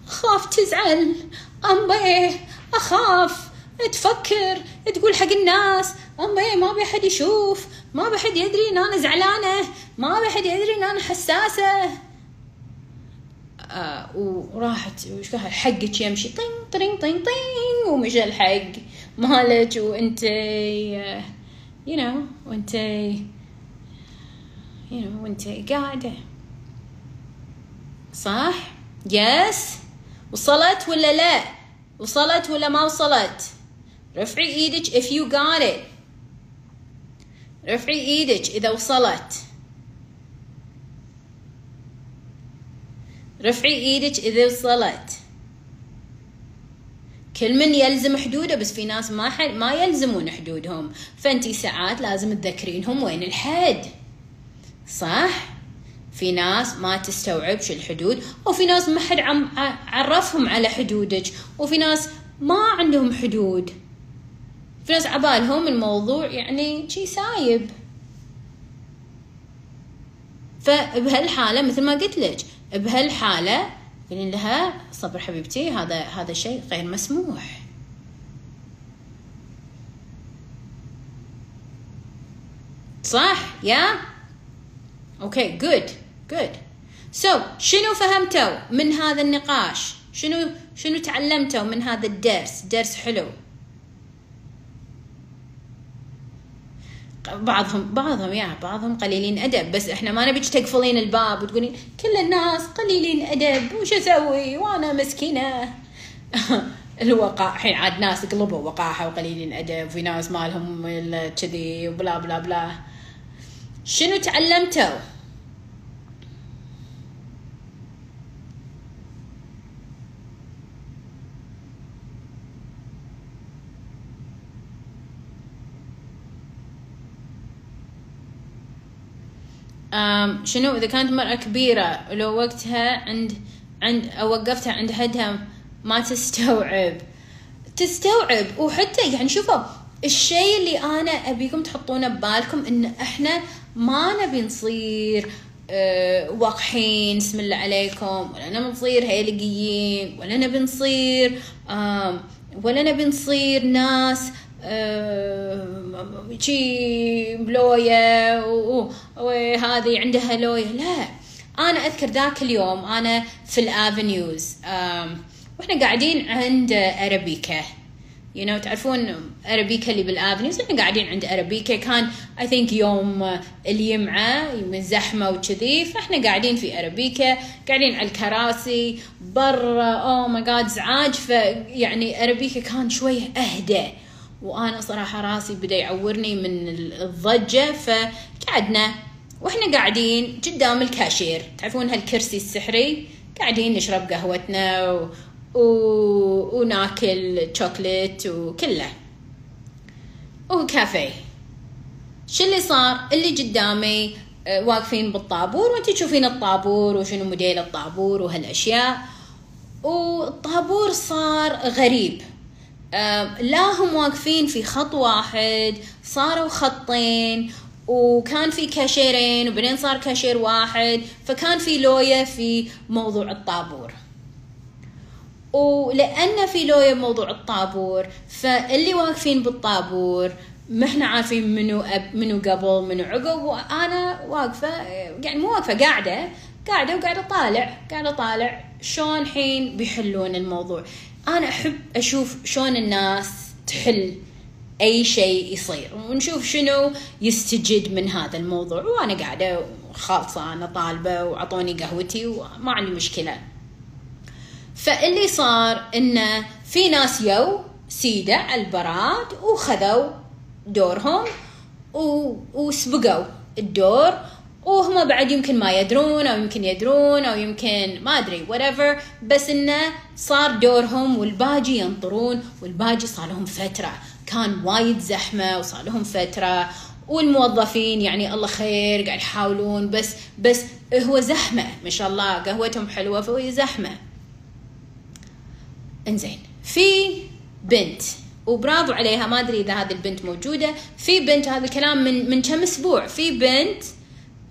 أخاف تزعل. أبي أخاف. تفكر تقول حق الناس أمي ما حد يشوف. ما بي حد يدري إن أنا زعلانة. ما بي حد يدري إن أنا حساسة. آه وراحت وش حقك يمشي. طين طين طين طين ومشى الحق مالك وأنت you know وأنت you know وأنت قاعدة. صح؟ يس وصلت ولا لا؟ وصلت ولا ما وصلت؟ رفعي إيدك if you got it. رفعي إيدك إذا وصلت. رفعي إيدك إذا وصلت. كل من يلزم حدوده بس في ناس ما حد ما يلزمون حدودهم. فانتي ساعات لازم تذكرينهم وين الحد. صح؟ في ناس ما تستوعب شو الحدود وفي ناس ما حد عرفهم على حدودك وفي ناس ما عندهم حدود. في ناس عبالهم الموضوع يعني شي سايب. فبهالحالة مثل ما قلت لك بهالحالة قولين لها صبر حبيبتي هذا هذا شيء غير مسموح. صح؟ yeah okay good good so شنو فهمتوا من هذا النقاش؟ شنو شنو تعلمتوا من هذا الدرس؟ درس حلو. بعضهم بعضهم يا بعضهم قليلين أدب بس إحنا ما نبيك تقفلين الباب وتقولين كل الناس قليلين أدب وش أسوي؟ وأنا مسكينة. *laughs* الوقاح الحين عاد ناس قلبوا وقاحة وقليلين أدب وفي ناس مالهم كذي وبلا بلا بلا. شنو تعلمتوا؟ شنو؟ إذا كانت مرأة كبيرة ولو وقتها عند عند وقفتها عند حدها ما تستوعب. تستوعب. وحتى يعني شوفوا الشيء اللي أنا أبيكم تحطونه ببالكم إن إحنا ما نبي نصير أه وقحين بسم الله عليكم ولا نبي نصير هيلقيين ولا نبي نصير ولا نبي نصير ناس شي بلوية وهذه عندها لوية. لا أنا أذكر ذاك اليوم أنا في الأفنيوز. وإحنا قاعدين عند أرابيكا. You know تعرفون أرابيكا اللي بالأفنيوز؟ إحنا قاعدين عند أرابيكا. كان I think يوم اليمعة من زحمة وكذي. فإحنا قاعدين في أرابيكا قاعدين على الكراسي برا. oh my God ازعاج فيعني أرابيكا كان شوية أهدى. وأنا صراحة راسي بدأ يعورني من الضجة فقعدنا وإحنا قاعدين قدام الكاشير. تعرفون هالكرسي السحري؟ قاعدين نشرب قهوتنا و... و... وناكل شوكليت وكله. وكافيه شو اللي صار؟ اللي قدامي آه، واقفين بالطابور وأنت تشوفين الطابور وشنو موديل الطابور وهالأشياء. والطابور صار غريب. لا هم واقفين في خط واحد صاروا خطين وكان في كاشيرين وبعدين صار كاشير واحد فكان في لوية في موضوع الطابور. ولأن في لوية بموضوع الطابور فاللي واقفين بالطابور ما إحنا عارفين منو أب منو قبل منو عقب وأنا واقفة يعني مو واقفة قاعدة قاعدة وقاعدة طالع قاعدة طالع شلون حين بيحلون الموضوع. أنا أحب أشوف شلون الناس تحل أي شيء يصير ونشوف شنو يستجد من هذا الموضوع. وأنا قاعدة خالصة أنا طالبة وأعطوني قهوتي وما عندي مشكلة. فاللي صار انه في ناس يو سيدة على البراد وخذوا دورهم و... وسبقوا الدور وهم بعد يمكن ما يدرون أو يمكن يدرون أو يمكن ما أدري whatever. بس إنه صار دورهم والباجي ينطرون والباجي صار لهم فترة. كان وايد زحمة وصار لهم فترة. والموظفين يعني الله خير قاعد يحاولون بس بس هو زحمة. ما شاء الله قهوتهم حلوة فهو زحمة. إنزين. في بنت وبرافو عليها ما أدري إذا هذه البنت موجودة. في بنت هذا الكلام من من كم أسبوع. في بنت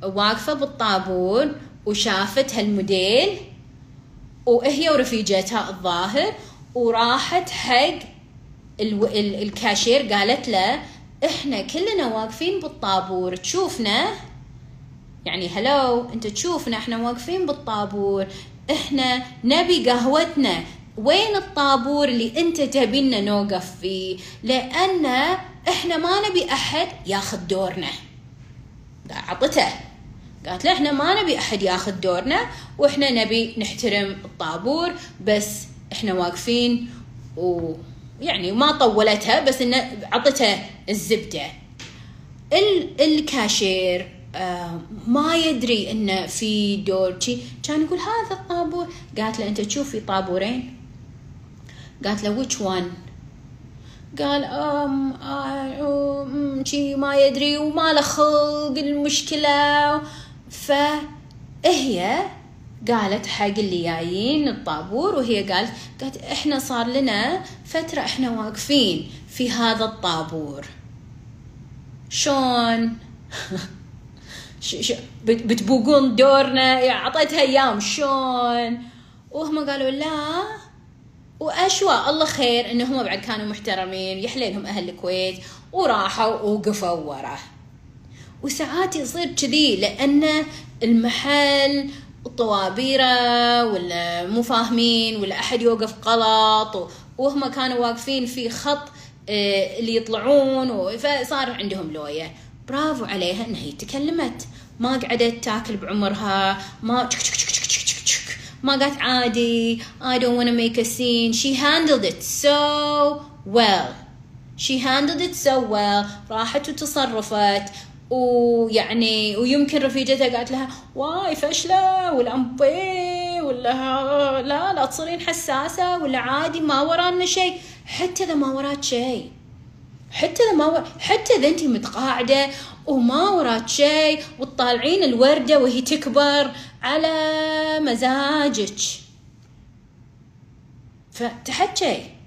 واقفة بالطابور وشافت هالموديل وهي ورفيجتها الظاهر وراحت حق ألو... ال... الكاشير قالت له إحنا كلنا واقفين بالطابور تشوفنا؟ يعني هلو أنت تشوفنا إحنا واقفين بالطابور إحنا نبي قهوتنا وين الطابور اللي أنت تبينا نوقف فيه؟ لأن إحنا ما نبي أحد ياخذ دورنا. عطته. قالت له إحنا ما نبي أحد ياخذ دورنا وإحنا نبي نحترم الطابور بس إحنا واقفين. ويعني ما طولتها بس إنه عطتها الزبدة. الكاشير آه ما يدري إنه في دور كان يقول هذا الطابور. قالت له أنت تشوف في طابورين؟ قالت له which one? قال أم شي ما يدري وما له خلق المشكلة فهي قالت حق اللي جايين الطابور وهي قالت قالت إحنا صار لنا فترة إحنا واقفين في هذا الطابور. شلون *laughs* بتبوقون دورنا؟ يعني أعطيتها أيام. شلون وهم قالوا لا. واشواء الله خير انهم بعد كانوا محترمين يحليلهم أهل الكويت وراحوا ووقفوا وراه وساعات يصير كذي لأن المحل الطوابيره ولا مو فاهمين ولا أحد يوقف غلط وهم كانوا واقفين في خط آه، اللي يطلعون فصار عندهم لوية. برافو عليها انها هي تكلمت. ما قعدت تاكل بعمرها ما ما قالت عادي I don't want to make a scene. She handled it so well. She handled it so well. راحت وتصرفت. ويعني ويمكن رفيجتها قالت لها واي ولا أمبي؟ ولا لا لا تصيرين حساسة؟ ولا عادي؟ ما ورانا شيء. حتى إذا ما وراك شيء. حتى إذا ما حتى إذا انت متقاعدة وما وراك شيء وتطالعين الوردة وهي تكبر على مزاجك. فتحكي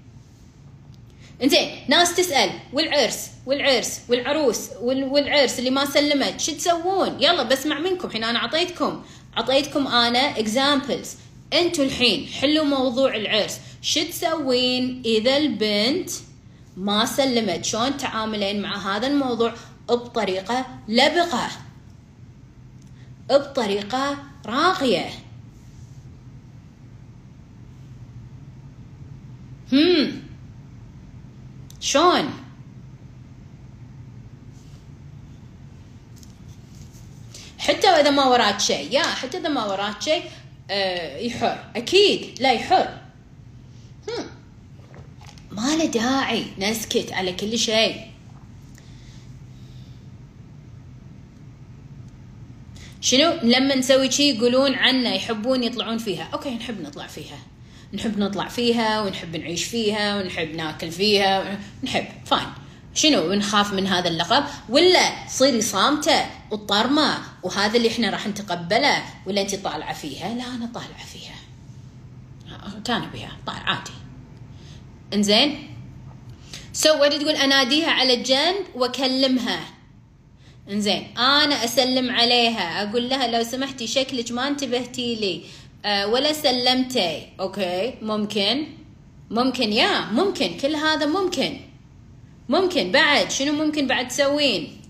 إنزين ناس تسأل والعرس والعرس والعروس والعرس اللي ما سلمت شو تسوون؟ يلا بسمع منكم الحين أنا أعطيتكم أعطيتكم أنا اكزامبلز أنتوا الحين حلوا موضوع العرس. شو تسوين إذا البنت ما سلمت؟ شلون تعاملين مع هذا الموضوع بطريقة لبقة بطريقة راقية هم. شلون؟ حتى إذا ما وراك شيء يا حتى إذا ما وراك شيء آه يحر. أكيد لا يحر. ما له داعي. نسكت على كل شيء. شنو؟ لما نسوي شي يقولون عنا يحبون يطلعون فيها. okay نحب نطلع فيها. نحب نطلع فيها ونحب نعيش فيها ونحب ناكل فيها نحب fine شنو؟ نخاف من هذا اللقب؟ ولا صيري صامتة وطرمة وهذا اللي إحنا راح نتقبله ولا انت طالعة فيها؟ لا أنا طالعة فيها. كان بها طالع عادي. إنزين؟ so so, تقول أناديها على الجنب وأكلمها. إنزين أنا أسلم عليها. أقول لها لو سمحتي شكلك ما انتبهتي لي. ولا سلمتي. okay. ممكن. ممكن يا ممكن. كل هذا ممكن. ممكن. بعد. شنو ممكن بعد تسوين؟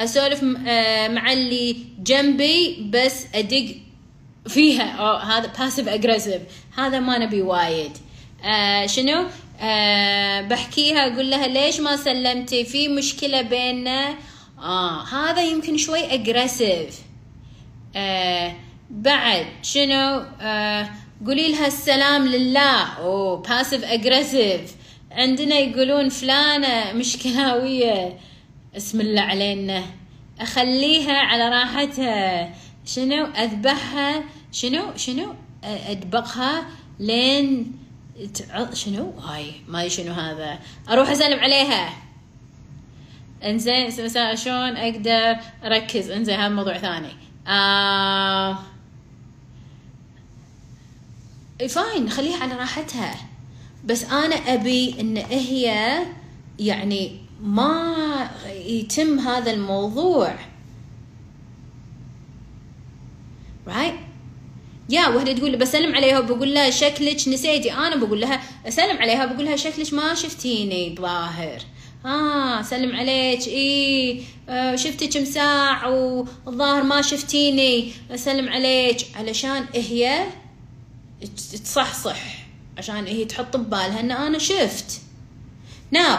أسولف أه مع اللي جنبي بس أدق فيها. أو هذا passive aggressive هذا ما نبي وايد. آه شنو؟ آه بحكيها أقول لها ليش ما سلمتي؟ في مشكلة بيننا. آه هذا يمكن شوي aggressive آه بعد شنو؟ آه قولي لها السلام لله. oh passive aggressive عندنا يقولون فلانة مشكلاوية. اسم الله علينا. أخليها على راحتها. شنو؟ أذبحها. شنو؟ شنو؟ أدبقها لين شنو؟ هاي ما شنو هذا. أروح أسلم عليها. إنزين شلون أقدر أركز؟ إنزين هذا موضوع ثاني. آه فاين خليها على راحتها. بس أنا أبي إن هي يعني ما يتم هذا الموضوع. Right? يا وحده تقول بسلم عليها وبقول لها شكلك نسيتي. أنا بقول لها أسلم عليها بقول لها شكلك ما شفتيني. ظاهر. آه سلم عليك. إي آه شفتك مساع والظاهر ما شفتيني. أسلم عليك. علشان هي تصحصح عشان هي تحط ببالها إن أنا شفت. ناو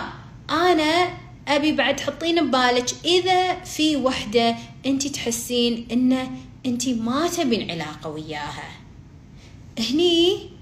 أنا أبي بعد تحطين ببالك إذا في وحدة انت تحسين انه انت ما تبين علاقة وياها. هني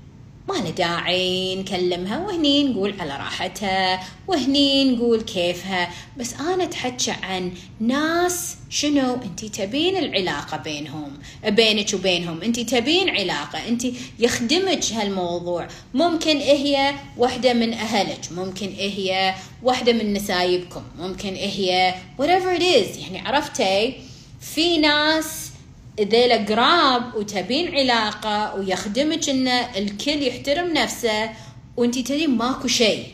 ما له داعي نكلمها وهني نقول على راحتها وهني نقول كيفها. بس أنا أتحكى عن ناس شنو انت تبين العلاقة بينهم بينك وبينهم. انت تبين علاقة انت يخدمك هالموضوع. ممكن هي واحدة من أهلك ممكن هي واحدة من نسايبكم ممكن هي whatever it is. يعني عرفتي؟ في ناس ذيلا قراب وتبين علاقة ويخدمك إن الكل يحترم نفسه وانت تدري ماكو شيء.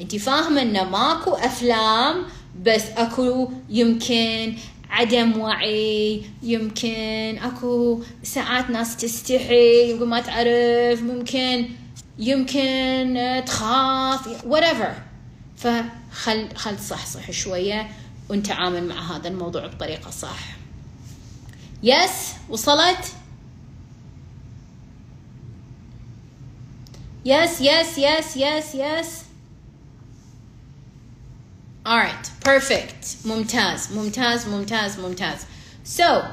انت فاهمة إن ماكو أفلام بس أكو يمكن عدم وعي يمكن أكو ساعات ناس تستحي يمكن ما تعرف ممكن يمكن تخاف whatever. فخل خل صحصح شوية ونتعامل مع هذا الموضوع بطريقة صح. yes وصلت؟ yes yes yes yes yes alright perfect. ممتاز ممتاز ممتاز ممتاز. So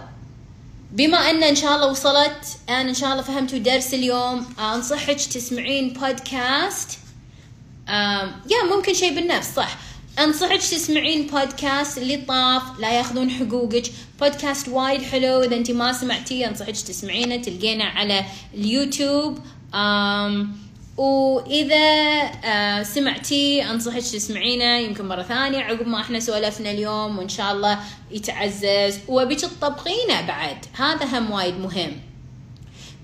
بما أن إن شاء الله وصلت أنا إن شاء الله فهمتوا درس اليوم أنصحك تسمعين بودكاست يا ممكن شيء بالنفس صح. انصحك تسمعين بودكاست اللي طاف لا ياخذون حقوقك. بودكاست وايد حلو إذا انت ما سمعتيه انصحك تسمعينه تلقينه على اليوتيوب. أم وإذا سمعتي انصحك تسمعينه يمكن مرة ثانية عقب ما إحنا سولفنا اليوم وإن شاء الله يتعزز. وبيك تطبقينه بعد. هذا هم وايد مهم.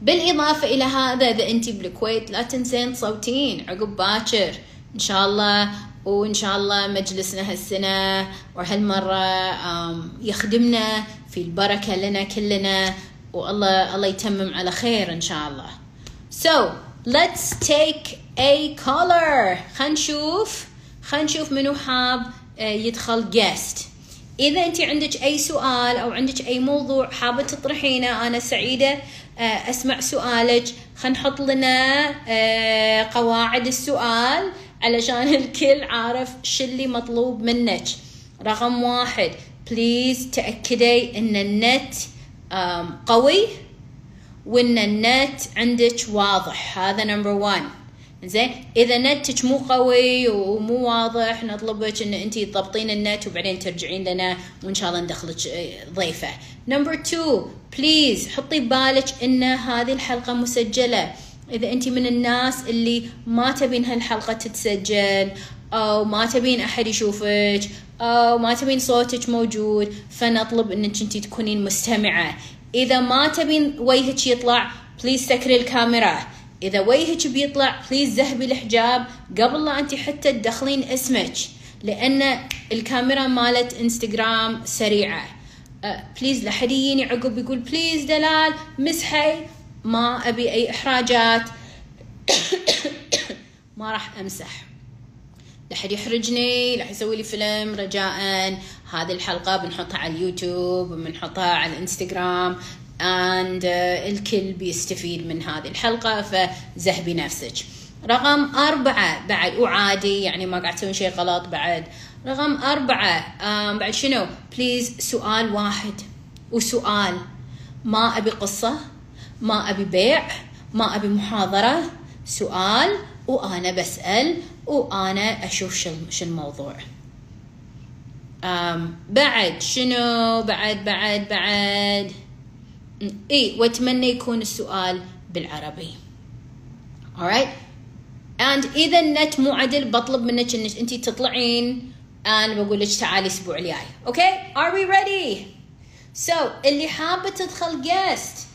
بالإضافة إلى هذا إذا انت بالكويت لا تنسين تصوتين عقب باكر. إن شاء الله وإن شاء الله مجلسنا هالسنة وهالمرة يخدمنا في البركة لنا كلنا والله الله يتمم على خير إن شاء الله. So let's take a caller. خلينا نشوف خلينا نشوف منو حاب يدخل guest. إذا أنت عندك أي سؤال أو عندك أي موضوع حابة تطرحينه أنا سعيدة أسمع سؤالك. خلينا نحط لنا قواعد السؤال. علشان الكل عارف شو اللي مطلوب منك. رقم واحد please تأكدي إن النت قوي وإن النت عندك واضح. هذا number 1 زين إذا نتك مو قوي ومو واضح نطلبك إن انت تضبطين النت وبعدين ترجعين لنا وإن شاء الله ندخلك ضيفة. number 2 please حطي ببالك إن هذه الحلقة مسجلة. إذا أنت من الناس اللي ما تبين هالحلقة تتسجل أو ما تبين أحد يشوفك أو ما تبين صوتك موجود فنطلب إنك أنت تكونين مستمعة. إذا ما تبين وجهك يطلع please سكري الكاميرا. إذا وجهك بيطلع please زهبي الحجاب قبل لا أنت حتى تدخلين اسمك لأن الكاميرا مالت إنستغرام سريعة. please لحد يجيني عقب يقول please دلال مسحي ما أبي أي إحراجات. *coughs* ما راح أمسح. لحد يحرجني راح يسوي لي فيلم رجاء. هذه الحلقة بنحطها على اليوتيوب بنحطها على الإنستغرام and uh, الكل بيستفيد من هذه الحلقة فزهبي نفسك. رقم أربعة بعد وعادي يعني ما قاعد تسوي شيء غلط بعد. رقم أربعة um, بعد شنو؟ بليز سؤال واحد. وسؤال ما أبي قصة؟ ما أبي بيع ما أبي محاضرة سؤال وأنا بسأل وأنا أشوف شو الموضوع. أم بعد شنو؟ بعد بعد بعد. إي وأتمنى يكون السؤال بالعربي. Alright and إذا النت مو عدل بطلب منك إنك انت تطلعين. أنا بقول لك تعالي الأسبوع الجاي. okay are we ready? So اللي حابة تدخل guest.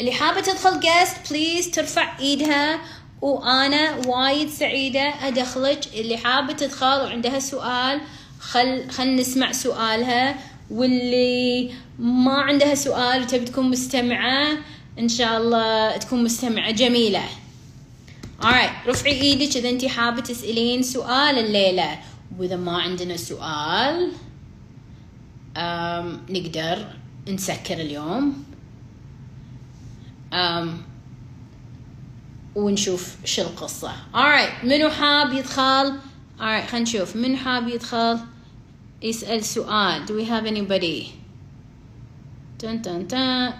اللي حابة تدخل guest please ترفع إيدها. وأنا وايد سعيدة أدخلك. اللي حابة تدخل وعندها سؤال خل خل نسمع سؤالها. واللي ما عندها سؤال وتبي تكون مستمعة إن شاء الله تكون مستمعة جميلة. Alright رفعي إيدك إذا انت حابة تسألين سؤال الليلة. وإذا ما عندنا سؤال um, نقدر نسكر اليوم. ونشوف شو القصة. Alright منو حاب يدخل؟ Alright خلينا نشوف. من حاب يدخل؟ يسأل سؤال. Do we have anybody? تن تن تن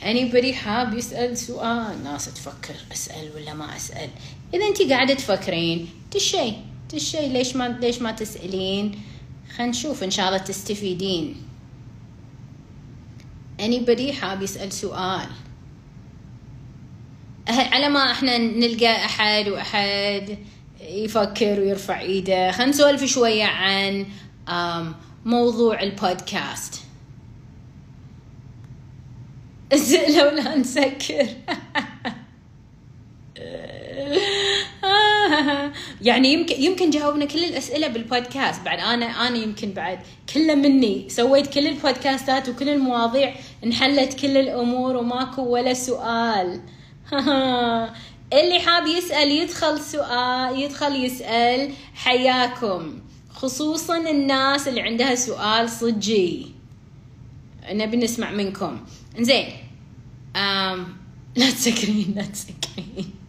anybody حاب يسأل سؤال؟ ناس تفكر أسأل ولا ما أسأل. إذا أنت قاعدة تفكرين تشي تشي ليش ما ليش ما تسألين؟ خلينا نشوف إن شاء الله تستفيدين. Anybody حاب يسأل سؤال؟ على ما إحنا نلقى أحد وأحد يفكر ويرفع إيده. خلينا نسولف شوية عن موضوع البودكاست. *laughs* لو لا نسكر. *laughs* *laughs* يعني يمكن يمكن جاوبنا كل الأسئلة بالبودكاست. بعد أنا أنا يمكن بعد كله مني. سويت كل البودكاستات وكل المواضيع انحلت كل الأمور وماكو ولا سؤال. *laughs* اللي حاب يسأل يدخل سؤال يدخل يسأل. حياكم. خصوصا الناس اللي عندها سؤال صجي. نبي نسمع منكم. زين *laughs* لا تسكرين لا تسكرين.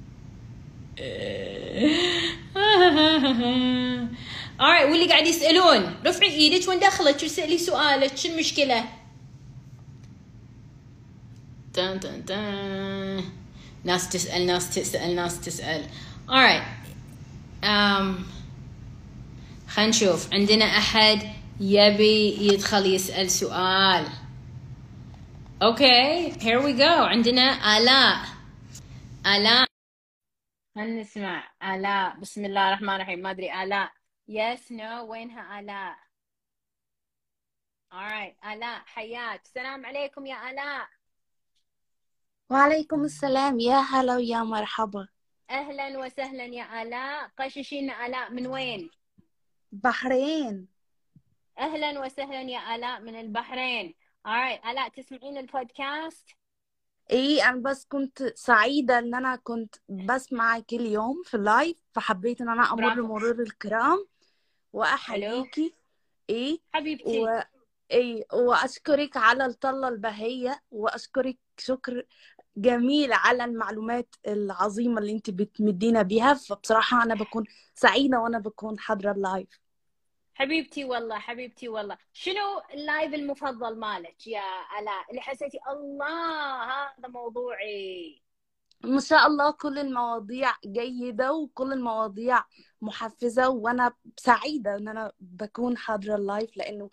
Alright واللي قاعد يسألون رفعي إيدك وين دخلت شو سألي سؤالك شو المشكلة تن تن تن ناس تسأل ناس تسأل ناس تسأل. Alright um, خلينا نشوف. عندنا أحد يبي يدخل يسأل سؤال. okay okay, here we go. عندنا آلاء. آلاء. خلينا نسمع آلاء. بسم الله الرحمن الرحيم. ما أدري آلاء. yes no وينها آلاء؟ Alright آلاء. حياك. السلام عليكم يا آلاء. وعليكم السلام يا هلا ويا مرحبا. أهلا وسهلا يا آلاء. قششينا آلاء من وين؟ بحرين. أهلا وسهلا يا آلاء من البحرين. Alright آلاء تسمعين البودكاست؟ إيه أنا بس كنت سعيدة ان أنا كنت بسمع كل يوم في اللايف فحبيت ان أنا أمر مرور الكرام واحييكي إيه حبيبتي. و... إيه واشكرك على الطلة البهية واشكرك شكر جميل على المعلومات العظيمة اللي انت بتمدينا بيها فبصراحة أنا بكون سعيدة وأنا بكون حاضرة ال live. حبيبتي والله حبيبتي والله شنو ال live المفضل مالك يا الاء اللي حسيتي الله هذا موضوعي ما شاء الله كل المواضيع جيدة وكل المواضيع محفزة وأنا سعيدة إن أنا بكون حاضرة ال live لأنه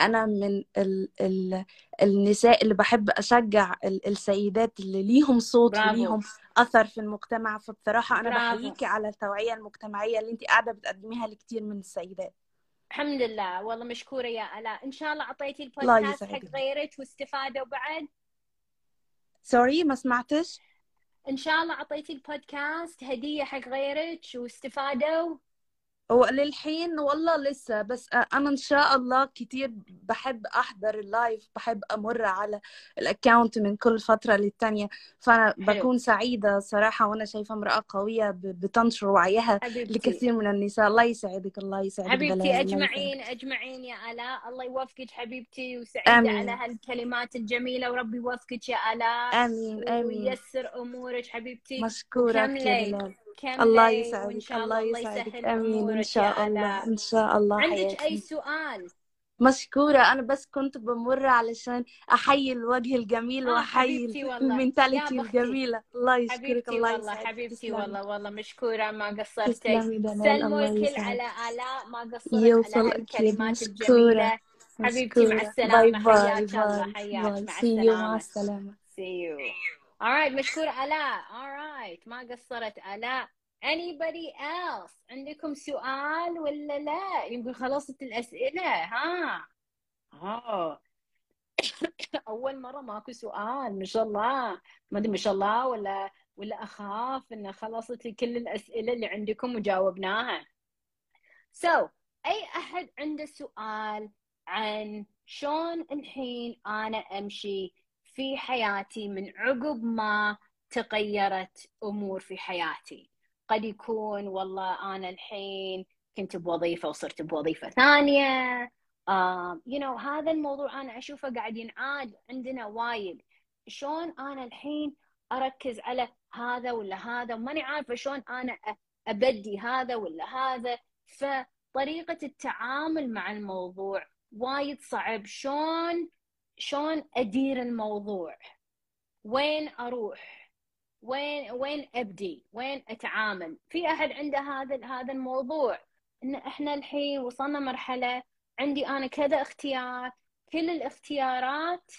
أنا من ال ال النساء اللي بحب أشجع ال السيدات اللي ليهم صوت. وليهم أثر في المجتمع فبصراحة أنا. بحييكي على التوعية المجتمعية اللي أنت قاعدة بتقدميها لكتير من السيدات الحمد لله والله مشكورة يا الاء إن شاء الله أعطيتي الله البودكاست حق. غيرك واستفادوا بعد. sorry ما سمعتش؟ إن شاء الله أعطيتي البودكاست هدية حق غيرك واستفادوا. هو للحين والله لسه بس أنا إن شاء الله كتير بحب أحضر ال live بحب أمر على ال account من كل فترة للتانية. فأنا حلو. بكون سعيدة صراحة وأنا شايفة امرأة قوية بتنشر وعيها حبيبتي. لكثير من النساء. الله يسعدك الله يسعدك حبيبتي الله أجمعين يسعدك. أجمعين يا الاء الله يوفقك حبيبتي وسعيدة آمين. على هالكلمات الجميلة. وربي يوفقك يا الاء آمين آمين. وييسر أمورك حبيبتي. مشكورك يا كملي الله وان يسعدك شاء الله الله يسعدك آمين إن شاء الله إن شاء الله عندك حياتي اي سؤال؟ مشكورة أنا بس كنت بمر علشان أحيي الوجه الجميل آه وأحيي حبيبتي والله. بختي. الجميلة. الله يشكرك حبيبتي الله والله يسعدك. حبيبتي تسلمي. والله والله مشكورة ما قصرتي سلموا الكل على آلاء ما قصرت على يوصل مشكورة الجميلة. حبيبتي مع مشكورة. باي السلامة. باي حياك الله حياك. مع see you مع السلامة السلامة. See you. Alright مشكورة آلاء. Alright ما قصرت آلاء. Anybody else عندكم سؤال ولا لا؟ يمكن خلصت الأسئلة ها؟ آه أول مرة ماكو سؤال ما شاء الله. ما أدري ما شاء الله ولا ولا أخاف ان خلصت لي كل الأسئلة اللي عندكم وجاوبناها. So أي أحد عنده سؤال عن شلون الحين أنا أمشي في حياتي من عقب ما تغيرت أمور في حياتي. قد يكون والله أنا الحين كنت بوظيفة وصرت بوظيفة ثانية. uh, you know هذا الموضوع أنا أشوفه قاعد ينعاد عندنا وايد. شلون أنا الحين أركز على هذا ولا هذا؟ وماني عارفة شلون أنا أبدي هذا ولا هذا. فطريقة التعامل مع الموضوع وايد صعب. شلون شلون أدير الموضوع؟ وين أروح؟ وين وين أبدي؟ وين أتعامل؟ في أحد عنده هذا هذا الموضوع؟ إن إحنا الحين وصلنا مرحلة عندي أنا كذا اختيار كل الاختيارات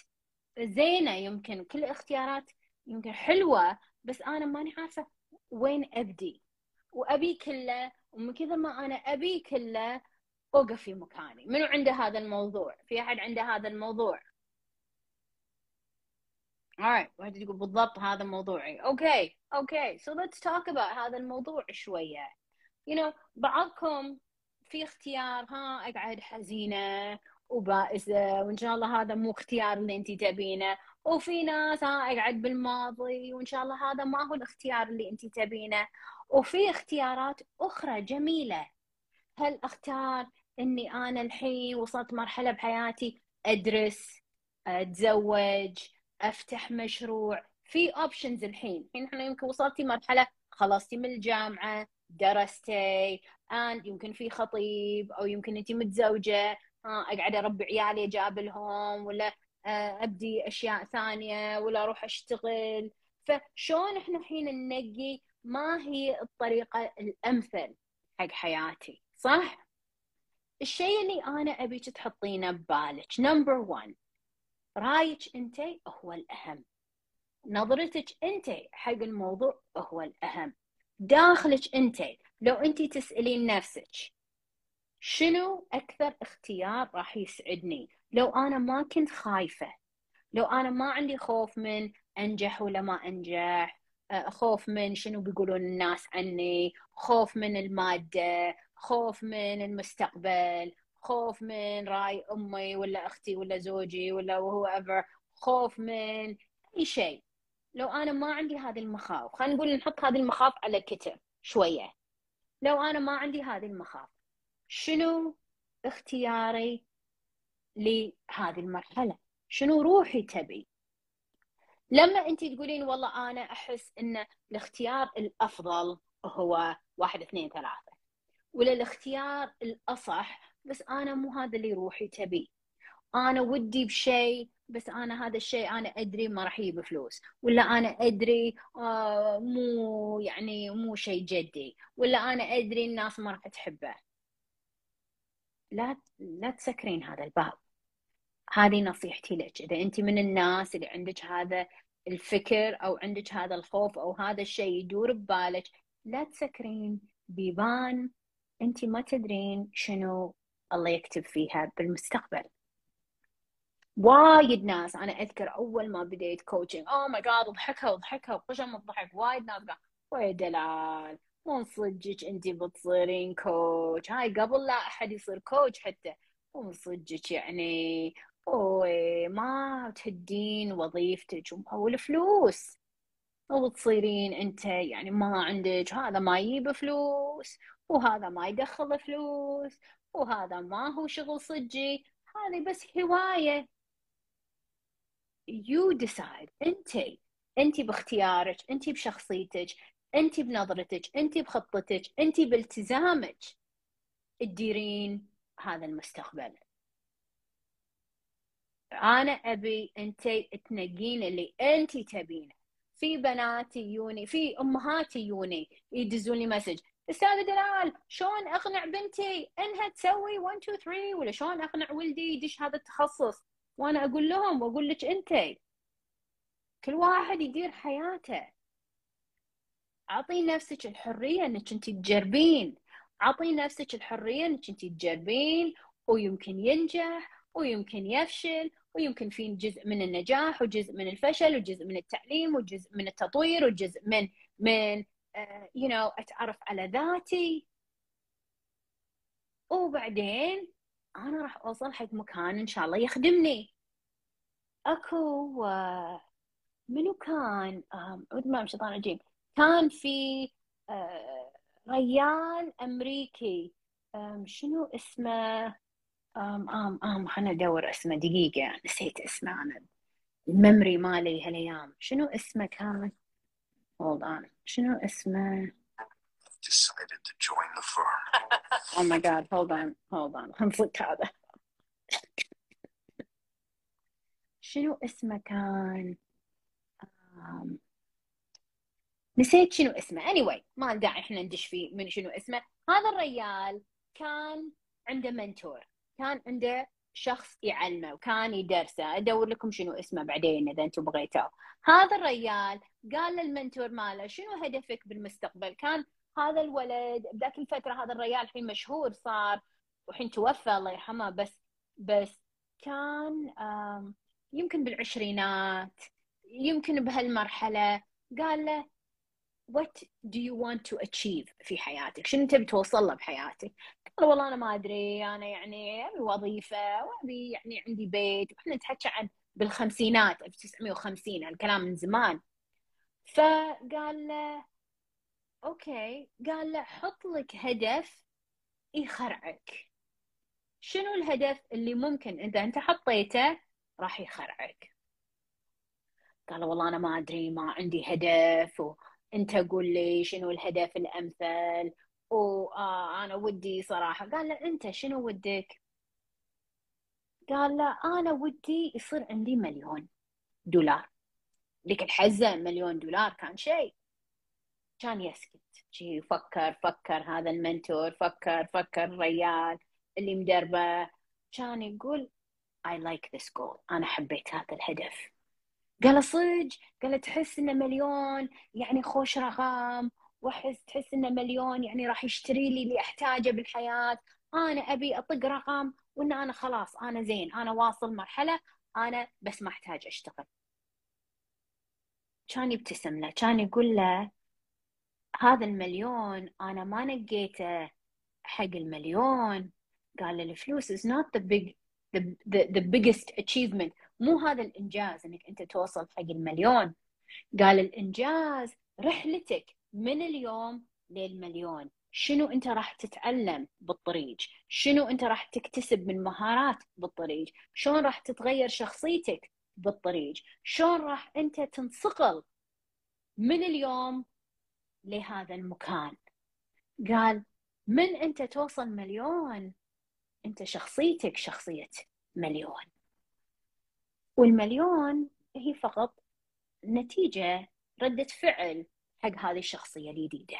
زينة يمكن كل الاختيارات يمكن حلوة بس أنا ماني عارفة وين أبدي. وأبي كله ومن كذا ما أنا أبي كله أوقف في مكاني. منو عنده هذا الموضوع؟ في أحد عنده هذا الموضوع؟ Alright واحد يقول بالضبط هذا موضوعي okay okay so let's talk about هذا الموضوع شوية. You know بعضكم في اختيار ها أقعد حزينة وبائسة وإن شاء الله هذا مو اختيار اللي انت تبينه. وفي ناس ها أقعد بالماضي وإن شاء الله هذا ما هو الاختيار اللي انت تبينه. وفي اختيارات أخرى جميلة. هل أختار إني أنا الحين وصلت مرحلة بحياتي أدرس أتزوج أفتح مشروع. في اوبشنز الحين. الحين إحنا يمكن وصلتي مرحلة خلصتي من الجامعة درستي and يمكن في خطيب أو يمكن انت متزوجة. أقعد أربي عيالي أجابلهم ولا أبدي أشياء ثانية ولا أروح أشتغل. فشلون إحنا الحين ننقي؟ ما هي الطريقة الأمثل حق حياتي صح؟ الشيء اللي أنا ابيك تحطينه ببالك. نمبر 1 رأيك أنت هو الأهم. نظرتك أنت حق الموضوع هو الأهم. داخلك أنت لو أنت تسألين نفسك شنو أكثر اختيار راح يسعدني؟ لو أنا ما كنت خايفة لو أنا ما عندي خوف من أنجح ولا ما أنجح خوف من شنو بيقولون الناس عني خوف من المادة خوف من المستقبل خوف من راي أمي ولا أختي ولا زوجي ولا هو ايفر خوف من أي شيء. لو أنا ما عندي هذه المخاوف خلينا نقول نحط هذه المخاوف على كتف شوية. لو أنا ما عندي هذه المخاوف شنو اختياري لهذه المرحلة؟ شنو روحي تبي؟ لما أنت تقولين والله أنا أحس إن الاختيار الأفضل هو واحد اثنين ثلاثة ولا الاختيار الأصح بس أنا مو هذا اللي روحي تبي. أنا ودي بشيء بس أنا هذا الشيء أنا أدري ما راح يجيب فلوس. ولا أنا أدري آه مو يعني مو شيء جدي. ولا أنا أدري الناس ما راح تحبه. لا لا تسكرين هذا الباب. هذه نصيحتي لك. إذا أنت من الناس اللي عندك هذا الفكر أو عندك هذا الخوف أو هذا الشيء يدور ببالك لا تسكرين. بيبان. أنت ما تدرين شنو الله يكتب فيها بالمستقبل. وايد ناس أنا أذكر أول ما بديت coaching oh my God ضحكها وضحكها وقشم الضحك وايد ناس قال ويا دلال مو صدقك انت بتصيرين coach هاي قبل لا أحد يصير كوتش حتى. مو صدقك يعني oh ما تهدين وظيفتك والفلوس وتصيرين أنت يعني ما عندك هذا ما يجيب فلوس وهذا ما يدخل فلوس وهذا ما هو شغل صجي هذه بس هواية. You decide. أنت أنت باختيارك أنت بشخصيتك أنت بنظرتك أنت بخطتك أنت بالتزامك تديرين هذا المستقبل. أنا أبي أنت تنقين اللي أنت تبينه. في بنات يجوني في امهات يجوني يدزون لي مسج. استاذة دلال شلون أقنع بنتي؟ إنها تسوي 1 2 3 ولا شلون أقنع ولدي يدش هذا التخصص؟ وأنا أقول لهم وأقول لك أنت. كل واحد يدير حياته. أعطي نفسك الحرية إنك أنت تجربين. أعطي نفسك الحرية إنك أنت تجربين ويمكن ينجح ويمكن يفشل ويمكن في جزء من النجاح وجزء من الفشل وجزء من التعليم وجزء من التطوير وجزء من من uh, you know أتعرف على ذاتي. وبعدين أنا راح أوصل حق مكان إن شاء الله يخدمني. أكو uh, منو كان؟ اعوذ ما الشيطان الرجيم كان في uh, ريال أمريكي. شنو اسمه؟ آم آم آم خلنا ندور اسمه دقيقة نسيت اسمه أنا الممري مالي هالأيام. شنو اسمه كان؟ Hold on شنو اسمه؟ decided to join the firm. oh my god hold on hold on خلصك هذا شنو اسمه كان؟ um, نسيت شنو اسمه anyway ما داعي إحنا ندش فيه من شنو اسمه هذا الريال كان عنده منتور كان عنده شخص يعلمه وكان يدرسه. أدور لكم شنو اسمه بعدين إذا أنتم بغيتوه هذا الريال قال للمنتور ماله شنو هدفك بالمستقبل؟ كان هذا الولد بذاك الفترة هذا الريال الحين مشهور صار والحين توفى الله يرحمه بس بس كان يمكن بالعشرينات يمكن بهالمرحلة قال له what do you want to achieve في حياتك؟ شنو تبي توصل له بحياتك؟ قال والله أنا ما أدري أنا يعني أبي وظيفة وأبي يعني عندي بيت. وإحنا نتحكى عن بالخمسينات 1950 الكلام من زمان. فقال له أوكي. قال له حط لك هدف يخرعك. شنو الهدف اللي ممكن إذا أنت حطيته راح يخرعك؟ قال والله أنا ما أدري ما عندي هدف. وانت قول لي شنو الهدف الأمثل؟ وأنا ودي صراحة. قال له أنت شنو ودك؟ قال له أنا ودي يصير عندي مليون دولار. ذيك الحزة مليون دولار كان شيء. كان يسكت. شي فكر فكر هذا المنتور فكر فكر الريال اللي مدربه. كان يقول I like this goal. أنا حبيت هذا الهدف. قال صدق قال تحس إنه مليون يعني خوش رقم وأحس تحس إنه مليون يعني راح يشتري لي اللي أحتاجه بالحياة. أنا أبي أطق رقم وإن أنا خلاص أنا زين أنا واصل مرحلة أنا بس ما أحتاج أشتغل. كان يبتسم له كان يقول له هذا المليون أنا ما نقيته حق المليون. قال الفلوس is not the big the, the, the biggest achievement. مو هذا الإنجاز إنك أنت توصل حق المليون. قال الإنجاز رحلتك من اليوم للمليون. شنو أنت راح تتعلم بالطريق؟ شنو أنت راح تكتسب من مهارات بالطريق؟ شلون راح تتغير شخصيتك بالطريق؟ شلون راح أنت تنصقل من اليوم لهذا المكان؟ قال من أنت توصل مليون أنت شخصيتك شخصية مليون. والمليون هي فقط نتيجة ردة فعل حق هذه الشخصية الجديدة.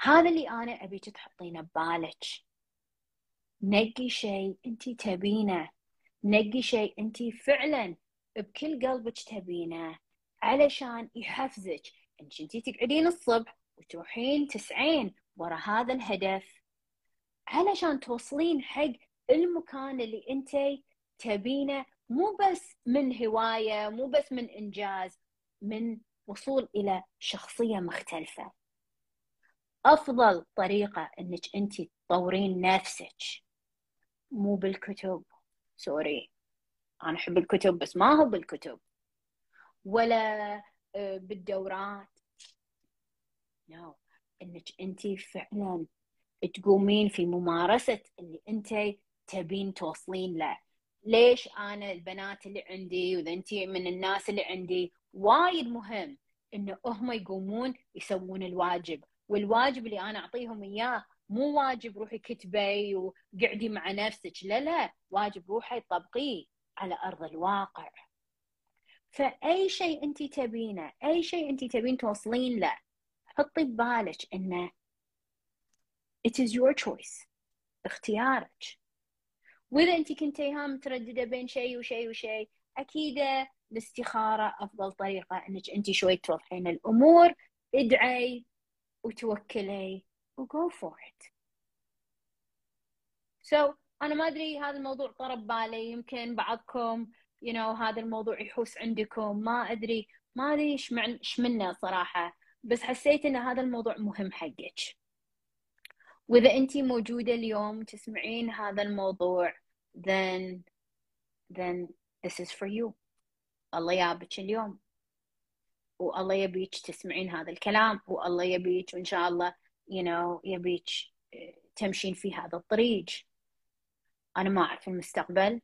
هذا اللي أنا أبيك تحطينه ببالك. نقي شيء أنت تبينه. نقي شيء أنت فعلا بكل قلبك تبينه علشان يحفزك. انك انت تقعدين الصبح وتروحين تسعين ورا هذا الهدف علشان توصلين حق المكان اللي انت تبينه مو بس من هواية مو بس من إنجاز من وصول إلى شخصية مختلفة. أفضل طريقة إنك انت تطورين نفسك مو بالكتب. sorry. أنا أحب الكتب بس ما هو بالكتب. ولا آه، بالدورات. no no. إنك انت فعلا تقومين في ممارسة اللي انت تبين توصلين له. ليش أنا البنات اللي عندي وإذا أنت من الناس اللي عندي وايد مهم إنه هم يقومون يسوون الواجب والواجب اللي أنا أعطيهم إياه مو واجب روحي كتبي وقعدي مع نفسك لا لا واجب روحي طبقيه على أرض الواقع. فأي شيء أنت تبينه أي شيء أنت تبين توصلين له حطي ببالك إنه it is your choice اختيارك. وإذا انت كنتي ها مترددة بين شيء وشيء وشيء أكيد الاستخارة أفضل طريقة إنك انت شوي توضحين الأمور ادعي وتوكلي وجو فور ات سو أنا ما أدري هذا الموضوع طرب بالي يمكن بعضكم you know هذا الموضوع يحوس عندكم ما أدري ما أدري إيش منه صراحة بس حسيت إن هذا الموضوع مهم حقك. وإذا انت موجودة اليوم تسمعين هذا الموضوع then then this is for you. الله يابك اليوم. والله يبيك تسمعين هذا الكلام. والله يبيك وإن شاء الله you know يبيك تمشين في هذا الطريق. أنا ما أعرف المستقبل.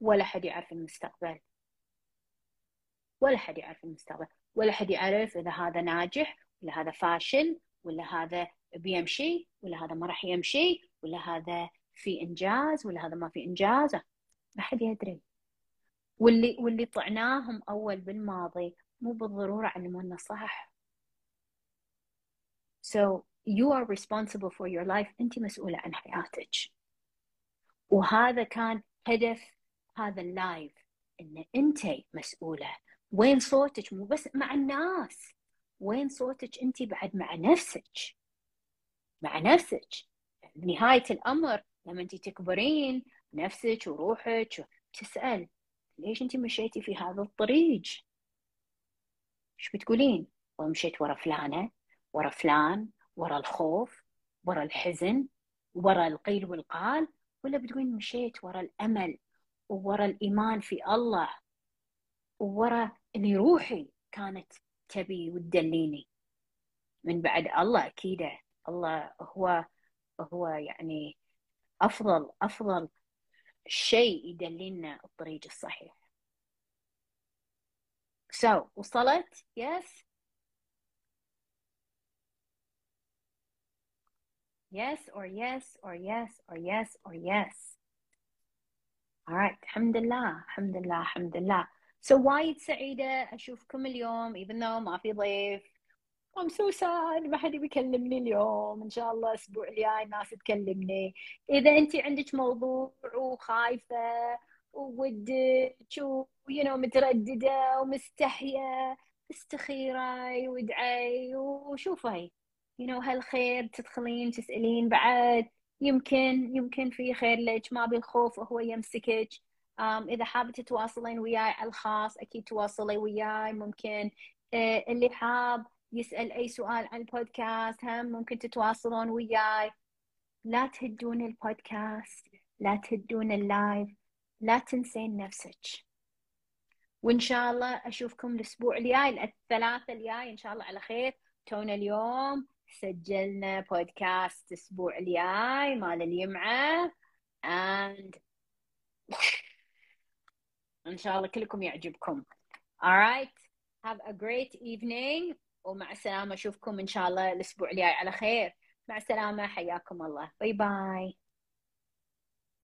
ولا حد يعرف المستقبل. ولا حد يعرف المستقبل. ولا حد يعرف إذا هذا ناجح ولا هذا فاشل ولا هذا بيمشي ولا هذا ما راح يمشي ولا هذا في إنجاز ولا هذا ما في إنجاز؟ ما حد يدري. واللي واللي طعناهم أول بالماضي مو بالضرورة علمونا صح. So you are responsible for your life. أنت مسؤولة عن حياتك. وهذا كان هدف هذا اللايف إن أنت مسؤولة. وين صوتك؟ مو بس مع الناس. وين صوتك أنت بعد مع نفسك؟ مع نفسك. بنهايه الأمر لما انت تكبرين نفسك وروحك تسال ليش انت مشيتي في هذا الطريق؟ إيش بتقولين؟ ومشيت ورا فلانة ورا فلان ورا الخوف ورا الحزن ورا القيل والقال ولا بتقولين مشيت ورا الأمل وورا الإيمان في الله وورا اللي روحي كانت تبي وتدليني. من بعد الله أكيد الله هو هو يعني أفضل أفضل شيء يدللنا الطريق الصحيح. So وصلت؟ Yes. Yes or yes or yes or yes or yes. Alright الحمد لله الحمد لله الحمد لله so وايد سعيدة أشوفكم اليوم even though ما في ضيف So sad ما حد بيكلمني اليوم. إن شاء الله الأسبوع الجاي الناس تكلمني. إذا أنت عندك موضوع وخايفة وودك و you know مترددة ومستحية استخيري وادعي وشوفي. You know هالخير تدخلين تسألين بعد. يمكن يمكن في خير لك ما بالخوف وهو يمسكك. إذا حابة تتواصلين وياي على الخاص أكيد تواصلي وياي. ممكن آه، اللي حاب يسأل أي سؤال عن البودكاست هم ممكن تتواصلون وياي. لا تهدون البودكاست لا تهدون اللايف لا تنسين نفسك. وإن شاء الله أشوفكم الأسبوع الجاي الثلاثة الجاي إن شاء الله على خير. تونا اليوم سجلنا بودكاست الأسبوع الجاي مال الجمعة. And *laughs* إن شاء الله كلكم يعجبكم. Alright have a great evening. ومع السلامة أشوفكم إن شاء الله الأسبوع الجاي. على خير. مع السلامة. حياكم الله. باي باي